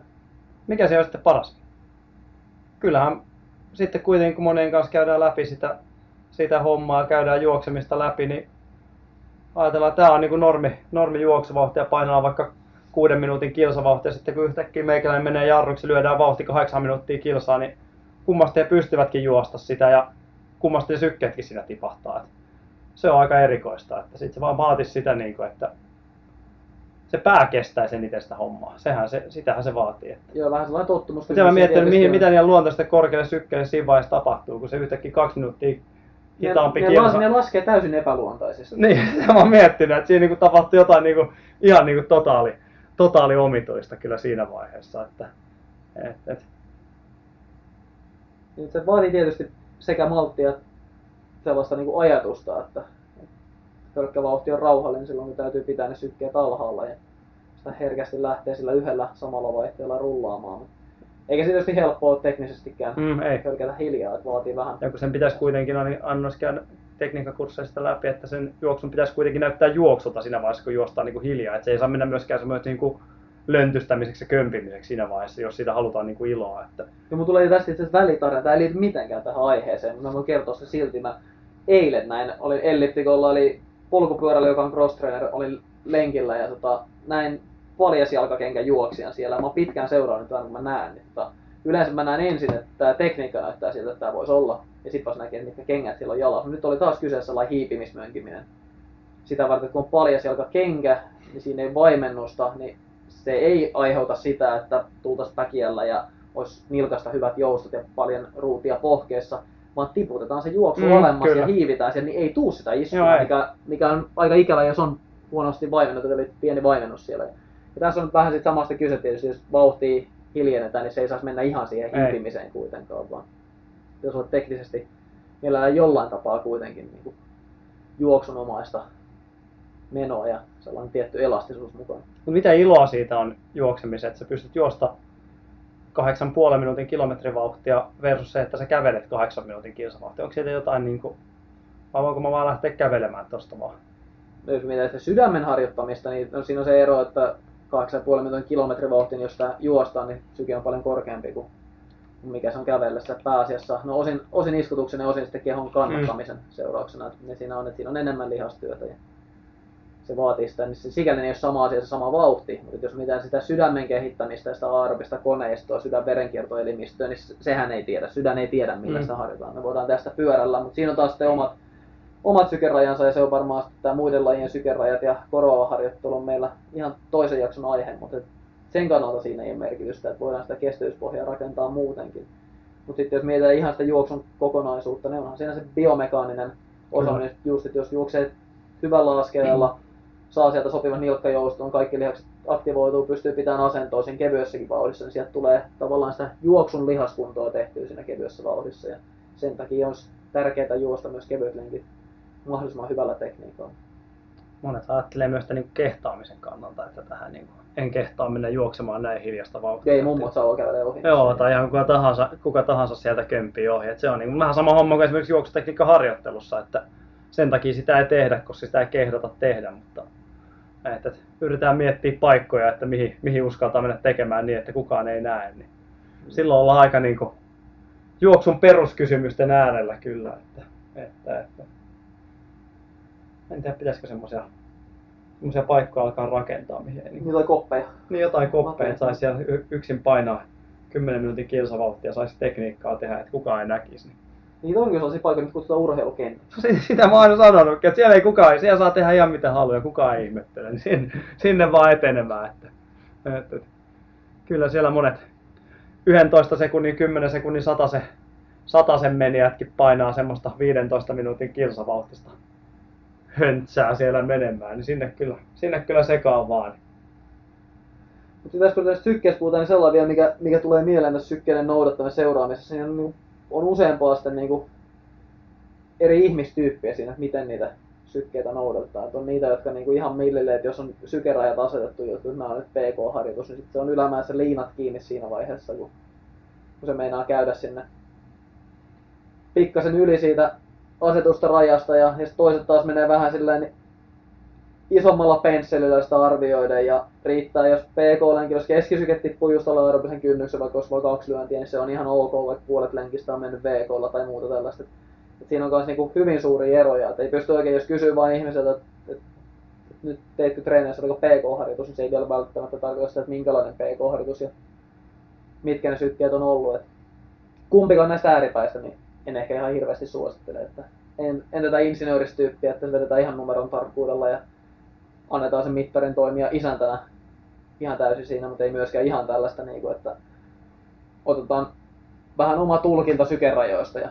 Mikä se on sitten paras? Kyllähän sitten kuitenkin kun monien kanssa käydään läpi sitä, sitä hommaa, käydään juoksemista läpi, niin ajatellaan, että tämä on niin kuin normi, normi juoksuvauhti ja painaa vaikka kuuden minuutin kilsavauhti ja sitten kun yhtäkkiä meikäläinen menee jarruksi, lyödään vauhti kahdeksan minuuttia kilsaa, niin kummasti he pystyvätkin juosta sitä ja kummasti sykkeetkin siinä tipahtaa. Et se on aika erikoista, että sitten se vaan vaatisi sitä, niin kuin, että se pää kestäisi eniten sitä hommaa. Sehän se, sitähän se vaatii. Että. Joo, vähän sellainen tottumus. Sitten mä mietin, mihin, mitä niillä luontaisesti korkeille sykkeille siinä vaiheessa tapahtuu, kun se yhtäkkiä kaksi minuuttia hitaampi ne, kilsa. ne, laskee täysin epäluontaisesti. Niin, mä oon miettinyt, että siinä niinku tapahtui jotain niinku, ihan niinku totaali, totaali omituista kyllä siinä vaiheessa. Että, et, et. Niin se vaatii tietysti sekä malttia että sellaista niin kuin ajatusta, että pelkkä vauhti on rauhallinen silloin, kun täytyy pitää ne sykkeet alhaalla ja sitä herkästi lähtee sillä yhdellä samalla vaihteella rullaamaan. Mut Eikä se tietysti helppoa ole teknisestikään Mm, ei. hölkätä hiljaa, että vaatii vähän. Ja kun sen pitäisi kuitenkin aina annos käydä tekniikkakursseista läpi, että sen juoksun pitäisi kuitenkin näyttää juoksulta siinä vaiheessa, kun juostaan niin kuin hiljaa. Että se ei saa mennä myöskään semmoiseksi niin kuin löntystämiseksi ja kömpimiseksi siinä vaiheessa, jos siitä halutaan niin kuin iloa. Että... Ja mun tulee tästä itse asiassa välitarina, tämä ei liity mitenkään tähän aiheeseen, mutta mä voin kertoa se silti. Mä eilen näin, olin elliptikolla, oli polkupyörällä, joka on cross trainer, olin lenkillä ja tota, näin paljasjalkakenkän juoksijan siellä. Mä oon pitkään seurannut tämän, kun mä näen. Tota, yleensä mä näen ensin, että tämä tekniikka näyttää siltä, että tämä voisi olla. Ja sitten vasta näkee, että mitkä kengät siellä on jalassa. Nyt oli taas kyseessä sellainen hiipimismönkiminen. Sitä varten, kun on paljasjalkakenkä, niin siinä ei vaimennusta, niin se ei aiheuta sitä, että tultaisiin päkiällä ja olisi nilkasta hyvät joustot ja paljon ruutia pohkeessa, vaan tiputetaan se juoksu Mm, alemmas kyllä. ja hiivitään sen, niin ei tuu sitä iskua, mikä, mikä on aika ikävä, jos on huonosti vaimennut, eli pieni vaimennus siellä. Ja tässä on vähän sit samasta kyse tietysti, jos vauhtia hiljennetään, niin se ei saisi mennä ihan siihen hiipimiseen kuitenkaan, vaan jos on teknisesti mielellään jollain tapaa kuitenkin niin kuin juoksunomaista menoa ja sellainen tietty elastisuus mukaan. Mutta mitä iloa siitä on juoksemisen, että sä pystyt juosta 8,5 minuutin kilometrivauhtia versus se, että sä kävelet 8 minuutin kilsavauhtia. Onko siitä jotain niin kuin, vai voinko mä vaan lähteä kävelemään tosta vaan? No jos mietitään sitä sydämen harjoittamista, niin no siinä on se ero, että 8,5 minuutin kilometrivauhtiin, jos sitä juostaan, niin syke on paljon korkeampi kuin mikä se on kävellessä pääasiassa. No osin, osin iskutuksen ja osin sitten kehon kannattamisen seurauksena. Että ne siinä on, että siinä on enemmän lihastyötä ja se vaatii sitä, niin se sikäli ei ole sama asia, se sama vauhti. Mutta jos mitään sitä sydämen kehittämistä ja sitä aerobista koneistoa, sydänverenkiertoelimistöä, niin se- sehän ei tiedä. Sydän ei tiedä, millä Mm. sitä harjoitetaan. Me voidaan tästä pyörällä, mutta siinä on taas sitten omat omat sykerajansa ja se on varmaan tämä muiden lajien sykerajat ja korvaava harjoittelu on meillä ihan toisen jakson aihe, mutta sen kannalta siinä ei ole merkitystä, että voidaan sitä kestävyyspohjaa rakentaa muutenkin. Mutta sitten jos mietitään ihan sitä juoksun kokonaisuutta, niin onhan siinä se biomekaaninen Kyllä. osaaminen, just, että jos juoksee hyvällä askeleella, saa sieltä sopivan nilkkajouston, kaikki lihakset aktivoituu, pystyy pitämään asentoa siinä kevyessäkin vauhdissa, niin sieltä tulee tavallaan sitä juoksun lihaskuntoa tehtyä siinä kevyessä vauhdissa. Ja sen takia on tärkeää juosta myös kevyet lenkit mahdollisimman hyvällä tekniikalla. Monet ajattelee myös niin kuin kehtaamisen kannalta, että tähän niin kuin, en kehtaa mennä juoksemaan näin hiljasta vauhtia. Ei mummot saa kävellä ohi. Joo, tai ihan kuka tahansa, kuka tahansa sieltä kömpii ohi. Et se on niin kuin vähän sama homma kuin esimerkiksi juoksutekniikkaharjoittelussa, että sen takia sitä ei tehdä, koska sitä ei kehdata tehdä, mutta että, että yritetään miettiä paikkoja, että mihin, mihin uskaltaa mennä tekemään niin, että kukaan ei näe. Niin silloin ollaan aika niin kuin juoksun peruskysymysten äärellä kyllä. Että, että, että. En tiedä, pitäisikö semmoisia semmoisia paikkoja alkaa rakentaa, mihin niin, Niitä koppeja. niin jotain koppeja, että saisi siellä yksin painaa 10 minuutin kilsavauhtia ja saisi tekniikkaa tehdä, että kukaan ei näkisi. Niin. Niitä onkin sellaisia paikkoja, mitä kutsutaan urheilukentiksi. Si- Sitä mä oon sanonut, että siellä ei kukaan, siellä saa tehdä ihan mitä haluaa kukaan ei ihmettele, niin sinne, sinne vaan etenemään. Että, että, että, kyllä siellä monet 11 sekunnin, 10 sekunnin, 100 se, sen menijätkin painaa semmoista 15 minuutin kilsavauhtista höntsää siellä menemään, niin sinne kyllä, sinne kyllä sekaan vaan. Mutta tässä kun tästä sykkeestä puhutaan, niin sellainen vielä, mikä, mikä tulee mieleen tässä sykkeiden noudattamisen seuraamisessa, siinä on, niin, on useampaa sitten niin kuin, eri ihmistyyppiä siinä, että miten niitä sykkeitä noudattaa. Et on niitä, jotka niin kuin ihan millille, että jos on sykerajat asetettu, jotka nämä on nyt PK-harjoitus, niin sitten se on ylämäessä liinat kiinni siinä vaiheessa, kun, kun se meinaa käydä sinne pikkasen yli siitä asetusta rajasta ja, ja toiset taas menee vähän silleen niin isommalla pensselillä sitä arvioiden ja riittää, jos PK-lenki, jos keskisyke tippuu just alle aerobisen kynnyksen, vaikka olisi vain kaksi lyöntiä, niin se on ihan ok, vaikka puolet lenkistä on mennyt VKlla tai muuta tällaista. Et, siinä on myös niinku hyvin suuria eroja, että ei pysty oikein, jos kysyy vain ihmiseltä, että et, et nyt teitkö treenissä vaikka PK-harjoitus, niin se ei vielä välttämättä tarkoita sitä, että minkälainen PK-harjoitus ja mitkä ne sykkeet on ollut. Et kumpikaan näistä ääripäistä, niin en ehkä ihan hirveästi suosittele. Että en, en tätä insinööristyyppiä, että vedetään ihan numeron tarkkuudella ja annetaan sen mittarin toimia isäntänä ihan täysin siinä, mutta ei myöskään ihan tällaista, niin kuin, että otetaan vähän oma tulkinta sykerajoista ja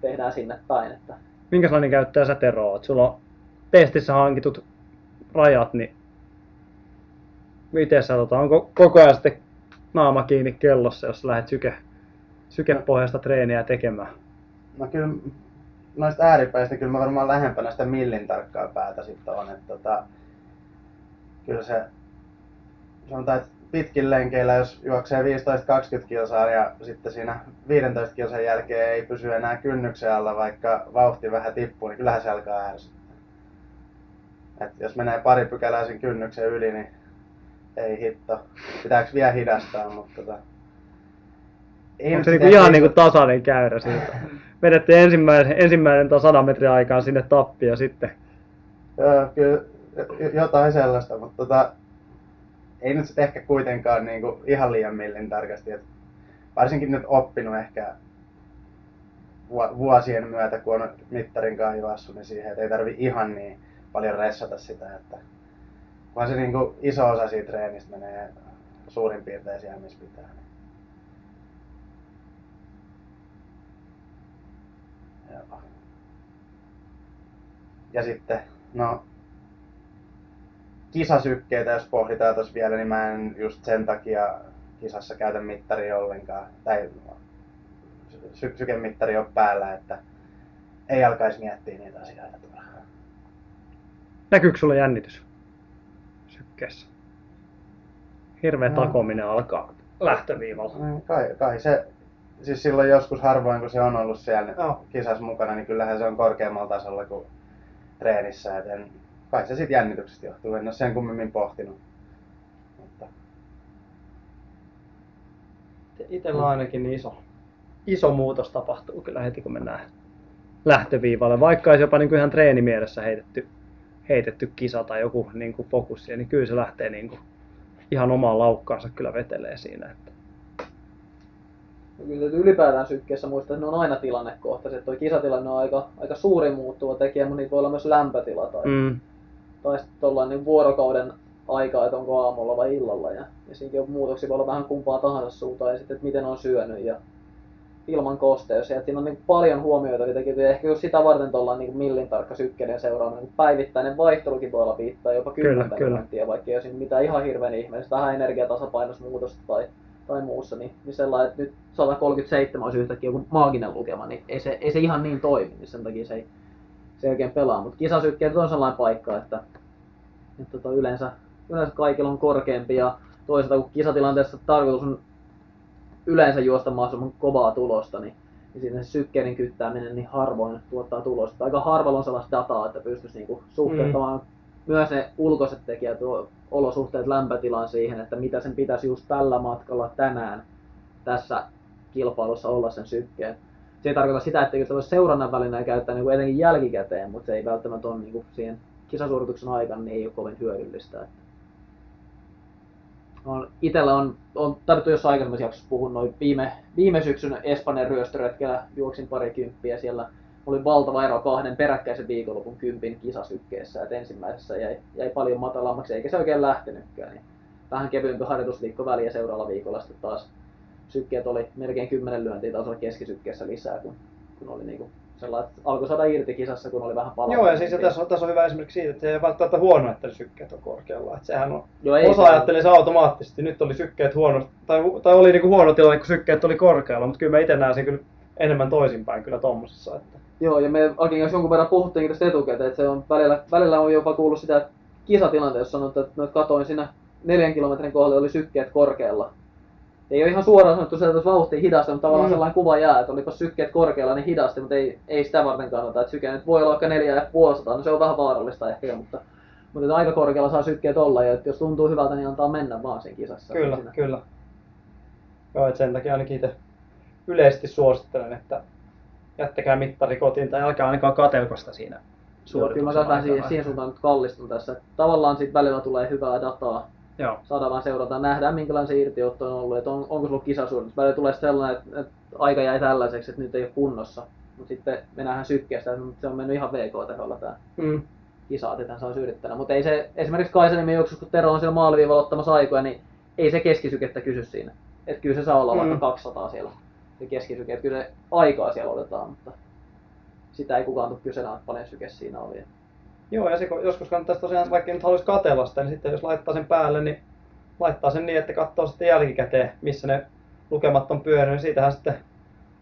tehdään sinne päin. Että Minkälainen käyttäjä sä Tero oot? Sulla on testissä hankitut rajat, niin miten sä tota, onko koko ajan sitten naama kiinni kellossa, jos lähdet syke, sykepohjaista treeniä tekemään? No kyllä noista ääripäistä kyllä mä varmaan lähempänä sitä millin tarkkaa päätä sitten on. Että tota, kyllä se, sanotaan, että pitkin lenkeillä, jos juoksee 15-20 kilsaa ja sitten siinä 15 kilsan jälkeen ei pysy enää kynnyksen alla, vaikka vauhti vähän tippuu, niin kyllähän se alkaa ärsyttää. Et jos menee pari pykälää sen kynnyksen yli, niin ei hitto. Pitääkö vielä hidastaa, mutta tota... Onko nyt se niinku ihan niinku tasainen käyrä siitä? Vedettiin ensimmäinen, ensimmäinen tuon 100 metrin aikaan sinne tappi ja sitten Joo, kyllä jotain sellaista, mutta tota, ei nyt sitten ehkä kuitenkaan niinku ihan liian millin tarkasti. Et varsinkin nyt oppinut ehkä vu- vuosien myötä, kun on mittarin kanssa niin siihen, että ei tarvi ihan niin paljon ressata sitä, että vaan se niinku iso osa siitä treenistä menee suurin piirtein siellä, missä pitää. Joo. Ja sitten, no, kisasykkeitä, jos pohditaan tuossa vielä, niin mä en just sen takia kisassa käytä mittaria ollenkaan. Tai sy- sykemittari on päällä, että ei alkaisi miettiä niitä asioita turhaan. näkyykö sulla jännitys sykkeessä? Hirveä No. takominen alkaa lähtöviivalla. Mm, Kai, kai se, siis silloin joskus harvoin kun se on ollut siellä Joo. kisassa mukana, niin kyllähän se on korkeammalla tasolla kuin treenissä. Et en, kai se sitten jännityksestä johtuu, en ole sen kummemmin pohtinut. Mutta Itellä ainakin niin iso, iso muutos tapahtuu kyllä heti kun mennään lähtöviivalle. Vaikka olisi jopa niin kuin ihan treenimielessä heitetty, heitetty kisa tai joku niin kuin fokussi, niin kyllä se lähtee niin kuin ihan omaan laukkaansa kyllä vetelee siinä. Että. No Kyllä ylipäätään sykkeessä muistaa, että ne on aina tilannekohtaiset. Tuo kisatilanne on aika, aika suuri muuttuva tekijä, mutta niitä voi olla myös lämpötila tai, mm. Tai sitten niin vuorokauden aikaa, että onko aamulla vai illalla. Ja, ja siinäkin on muutoksia, voi olla vähän kumpaa tahansa suuntaan ja sitten, että miten on syönyt ja ilman kosteus. Ja siinä on niin paljon huomioita tekijöitä. Ehkä just sitä varten tuolla niin millin tarkka sykkeiden seuraaminen. Niin päivittäinen vaihtelukin voi olla viittaa jopa Kyllä, 10 kyllä. minuuttia, vaikka ei ole siinä mitään ihan hirveän ihmeellistä, vähän energiatasapainosta tai, tai muussa, niin, niin sellainen, että nyt 137 olisi yhtäkkiä joku maaginen lukema, niin ei se, ei se ihan niin toimi, niin sen takia se ei, se ei oikein pelaa. Mutta kisasykkeet on sellainen paikka, että, että tota, yleensä, yleensä kaikilla on korkeampi ja toisaalta kun kisatilanteessa tarkoitus on yleensä juosta mahdollisimman kovaa tulosta, niin, niin siinä se sykkeiden kyttääminen niin harvoin tuottaa tulosta. Aika harvalla on sellaista dataa, että pystyisi niinku suhteuttamaan mm. myös ne ulkoiset tekijät, tuo olosuhteet, lämpötilan siihen, että mitä sen pitäisi just tällä matkalla tänään tässä kilpailussa olla sen sykkeen. Se ei tarkoita sitä, että se voisi seurannan välineen käyttää niin kuin etenkin jälkikäteen, mutta se ei välttämättä ole niin kuin siihen kisasuorituksen aikana niin ei ole kovin hyödyllistä. On, itellä on, on tarvittu jossain aikaisemmassa jaksossa puhun noin viime, viime syksyn Espanjan ryöstöretkellä juoksin pari kymppiä siellä. Oli valtava ero kahden peräkkäisen viikonlopun kympin kisasykkeessä, että ensimmäisessä jäi, jäi paljon matalammaksi eikä se oikein lähtenytkään. Niin vähän kevyempi harjoitusviikko väliä seuraavalla viikolla sitten taas sykkeet oli melkein 10 lyöntiä tasolla keskisykkeessä lisää, kun, kun oli niinku sellainen, että alkoi saada irti kisassa, kun oli vähän palaa. Joo, ja siis ja tässä, on, tässä on hyvä esimerkki siitä, että se ei ole välttämättä huono, että ne sykkeet on korkealla. Että sehän on, Joo, ei osa ajatteli se automaattisesti. Nyt oli sykkeet huono, tai, tai oli niinku huono tilanne, kun sykkeet oli korkealla, mutta kyllä mä itse näen sen kyllä enemmän toisinpäin kyllä tommosessa. Että. Joo, ja me Akin kanssa jonkun verran puhuttiinkin tästä etukäteen, että se on välillä, välillä on jopa kuullut sitä, että kisatilanteessa sanottu, että katoin siinä neljän kilometrin kohdalla oli sykkeet korkealla. Ei ole ihan suoraan sanottu se, että vauhti hidasta, mutta tavallaan Mm. sellainen kuva jää, että olipa sykkeet korkealla, niin hidasti, mutta ei, ei sitä varten kannata. Että syke nyt voi olla vaikka neljä ja puolisataa, no se on vähän vaarallista ehkä, mutta, mutta aika korkealla saa sykkeet olla, ja että jos tuntuu hyvältä, niin antaa mennä vaan siinä kisassa. Kyllä, Siinä. kyllä. Joo, että sen takia ainakin itse yleisesti suosittelen, että jättäkää mittari kotiin tai älkää ainakaan katelkosta siinä Joo, kyllä mä suorituksen siihen, siihen suuntaan nyt kallistun tässä. Tavallaan siitä välillä tulee hyvää dataa, Joo, saadaan vaan seurata, nähdään minkälainen se irtiotto on ollut, että on, onko sulla kisasuoritus. Välillä tulee sellainen, että, että, aika jäi tällaiseksi, että nyt ei ole kunnossa. Mutta sitten me nähdään sykkeestä, että se on mennyt ihan VK-teholla tämä mm. kisa, että hän saa yrittää. Mutta ei se, esimerkiksi Kaisaniemen juoksussa, kun Tero on siellä maaliviivalla ottamassa aikoja, niin ei se keskisykettä kysy siinä. Että kyllä se saa olla Mm. vaikka 200 siellä, se keskisyke. Että kyllä se aikaa siellä otetaan, mutta sitä ei kukaan tule kyseenä, että paljon syke siinä oli. Joo, ja se, joskus kannattaisi tosiaan, vaikka nyt haluaisi katella sitä, niin sitten jos laittaa sen päälle, niin laittaa sen niin, että katsoo sitten jälkikäteen, missä ne lukemat on pyörinyt, niin siitähän sitten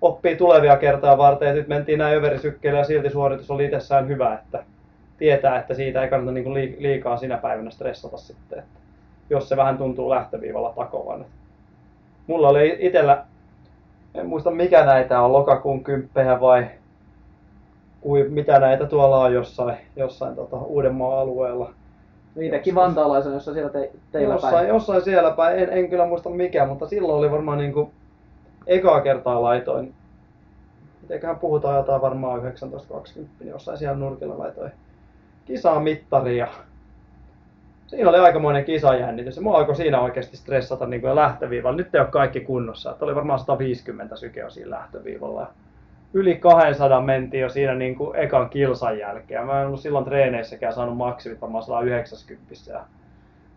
oppii tulevia kertaa varten, että nyt mentiin näin överisykkeellä ja silti suoritus oli itsessään hyvä, että tietää, että siitä ei kannata niinku lii- liikaa sinä päivänä stressata sitten. Että jos se vähän tuntuu lähtöviivalla takovan. Mulla oli itellä, en muista mikä näitä on, lokakuun kymppejä vai kui, mitä näitä tuolla on jossain, jossain tota, Uudenmaan alueella. Itsekin vantaalaisen, jossa siellä te, teillä jossain, päin. jossain siellä päin, en, en kyllä muista mikä, mutta silloin oli varmaan niinku ekaa kertaa laitoin. Mitenköhän puhutaan jotain varmaan 19-20, niin jossain siellä nurkilla laitoin kisaa mittaria. Siinä oli aikamoinen kisajännitys ja mua alkoi siinä oikeasti stressata niin kuin lähtöviivalla. Nyt ei ole kaikki kunnossa. Että oli varmaan 150 sykeä siinä lähtöviivalla. Yli 200 mentiin jo siinä niin kuin ekan kilsan jälkeen. Mä en ollut silloin treeneissäkään saanut maksimit varmaan 190 ja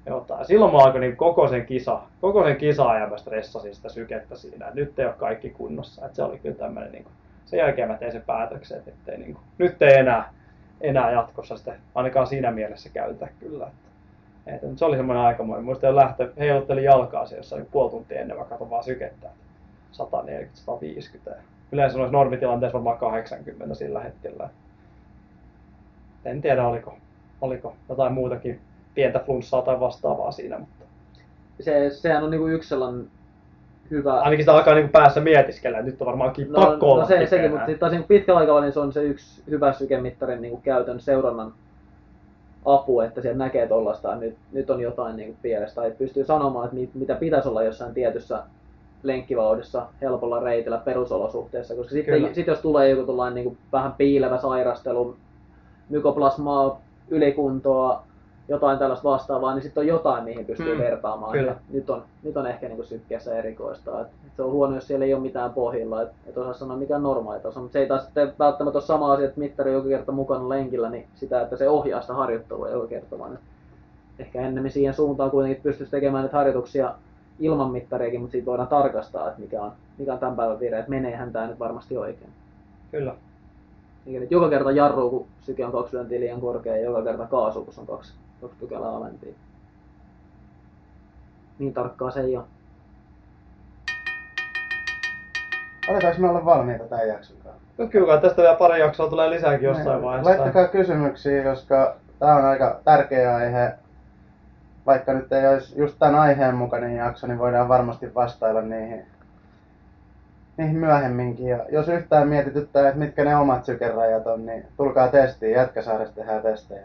jotain. Silloin mä alkoin niin koko sen kisa, koko sen kisa-ajan mä stressasin sitä sykettä siinä. Nyt ei ole kaikki kunnossa. Et se oli kyllä tämmöinen, niin kuin, sen jälkeen mä tein sen päätöksen, että niin kuin, nyt ei enää, enää jatkossa sitä ainakaan siinä mielessä käytä kyllä. Että, et, se oli semmoinen aikamoinen. Muistan jo lähtö, heiluttelin jalkaa se jossain puoli tuntia ennen, mä katson vaan sykettä. 140-150. Yleensä noissa normitilanteissa varmaan 80 sillä hetkellä. En tiedä oliko, oliko jotain muutakin pientä flunssaa tai vastaavaa siinä, mutta Se, sehän on niinku yksi sellainen hyvä... ainakin sitä alkaa niinku päässä mietiskellä, nyt on varmaankin pakko olla no se, sekin, mutta taas niinku pitkällä aikavälillä se on se yksi hyvä sykemittarin niinku käytön seurannan apu, että sieltä näkee tuollaista, nyt, nyt on jotain niinku pielessä, tai pystyy sanomaan, että mit, mitä pitäisi olla jossain tietyssä lenkkivauhdissa helpolla reitillä perusolosuhteissa, koska sitten sit jos tulee joku niinku vähän piilevä sairastelu, mykoplasmaa, ylikuntoa, jotain tällaista vastaavaa, niin sitten on jotain, mihin pystyy Mm, vertaamaan. kyllä. Ja Nyt on, nyt on ehkä niinku sykkeessä erikoista. Et, et se on huono, jos siellä ei ole mitään pohjilla, että et osaa sanoa mikä on normaali taso. Mutta se ei taas sitten välttämättä ole sama asia, että mittari on joka kerta mukana lenkillä, niin sitä, että se ohjaa sitä harjoittelua joka kerta, vaan ehkä ennemmin siihen suuntaan kuitenkin pystyisi tekemään näitä harjoituksia ilman mittariakin, mutta siitä voidaan tarkastaa, että mikä on, mikä on tämän päivän vire, että meneehän tämä nyt varmasti oikein. Kyllä. Eikä nyt joka kerta jarruu, kun syke on kaksi lyöntiä liian korkea, ja joka kerta kaasu, kun se on kaksi, kaksi pykälää alempia. Niin tarkkaa se ei ole. Aletaanko me olla valmiita tämän jakson kanssa? No kyllä, tästä vielä pari jaksoa tulee lisääkin jossain Niin. vaiheessa. Laittakaa kysymyksiä, koska tämä on aika tärkeä aihe. Vaikka nyt ei olisi just tämän aiheen mukainen jakso, niin voidaan varmasti vastailla niihin, niihin myöhemminkin. Ja jos yhtään mietityttää, että mitkä ne omat sykerajat on, niin tulkaa testiin. Jätkäsaaressa tehdään testejä.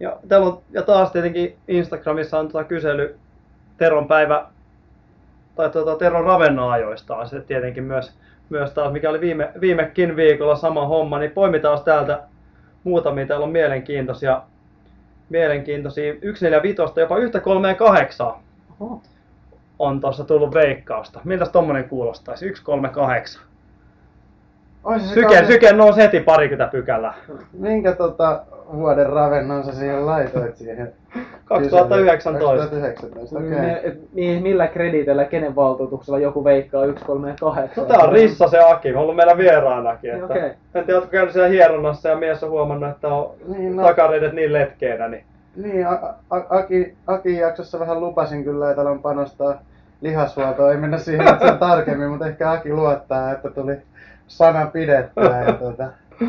Ja, täällä on, ja taas tietenkin Instagramissa on tota kysely Teron päivä, tai tuota, Teron ravenna-ajoista on se tietenkin myös, myös taas, mikä oli viime, viimekin viikolla sama homma, niin poimitaan täältä muutamia, täällä on mielenkiintoisia, mielenkiintoisia 145, jopa yhtä 38 Oho. on tuossa tullut veikkausta. Miltäs tommonen kuulostaisi? 138. Syke, kauhean- syke nousi heti parikymmentä pykälää. Minkä tota, vuoden ravennon sä siihen laitoit siihen? 2019. 2019, okei. Okay. Mi- millä krediitillä, kenen valtuutuksella joku veikkaa 138? No tää on Rissa se Aki, ollut meillä vieraanakin. Että Okei. En tiedä, ootko käynyt siellä hieronnassa ja mies on huomannut, että on Niin, no. takareidet niin letkeenä. Niin. Niin, A- A- Aki, Aki jaksossa vähän lupasin kyllä, että alan panostaa lihashuoltoon. Ei mennä siihen sen tarkemmin, mutta ehkä Aki luottaa, että tuli sana pidettyä. Ja tuota...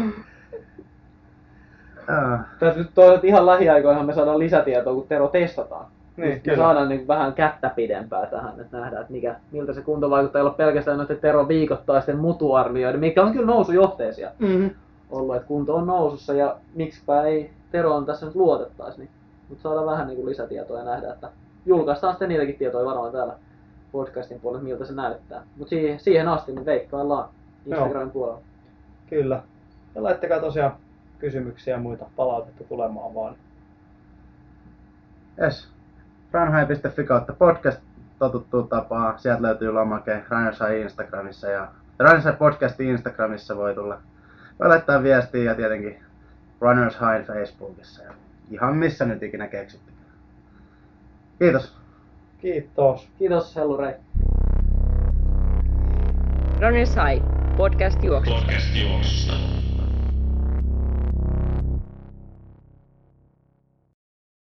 Aa. Tässä nyt toisaalta ihan lähiaikoina me saadaan lisätietoa, kun Tero testataan. Niin, me kyllä. saadaan niin vähän kättä pidempää tähän, että nähdään, että mikä, miltä se kunto vaikuttaa. Ei ole pelkästään noiden Teron viikoittaisten mutuarvioiden, mikä on kyllä nousujohteisia Mm-hmm. ollut, että kunto on nousussa ja miksipä ei Teroon tässä nyt luotettaisi. Niin. Mutta saadaan vähän niin kuin lisätietoa ja nähdä, että julkaistaan sitten niitäkin tietoja varmaan täällä podcastin puolella, miltä se näyttää. Mutta siihen, siihen asti niin veikkaillaan Instagramin puolella. Kyllä. Ja laittakaa tosiaan kysymyksiä ja muita palautetta tulemaan vaan. Yes. Runhigh.fi kautta podcast totuttuu tapaa. Sieltä löytyy lomake Runners High Instagramissa ja Runners High podcastin Instagramissa voi tulla. Voi laittaa viestiä ja tietenkin Runners High Facebookissa ja ihan missä nyt ikinä keksitte. Kiitos. Kiitos. Kiitos Hellurei. Runners High, podcast juoksusta. Podcast juoksusta.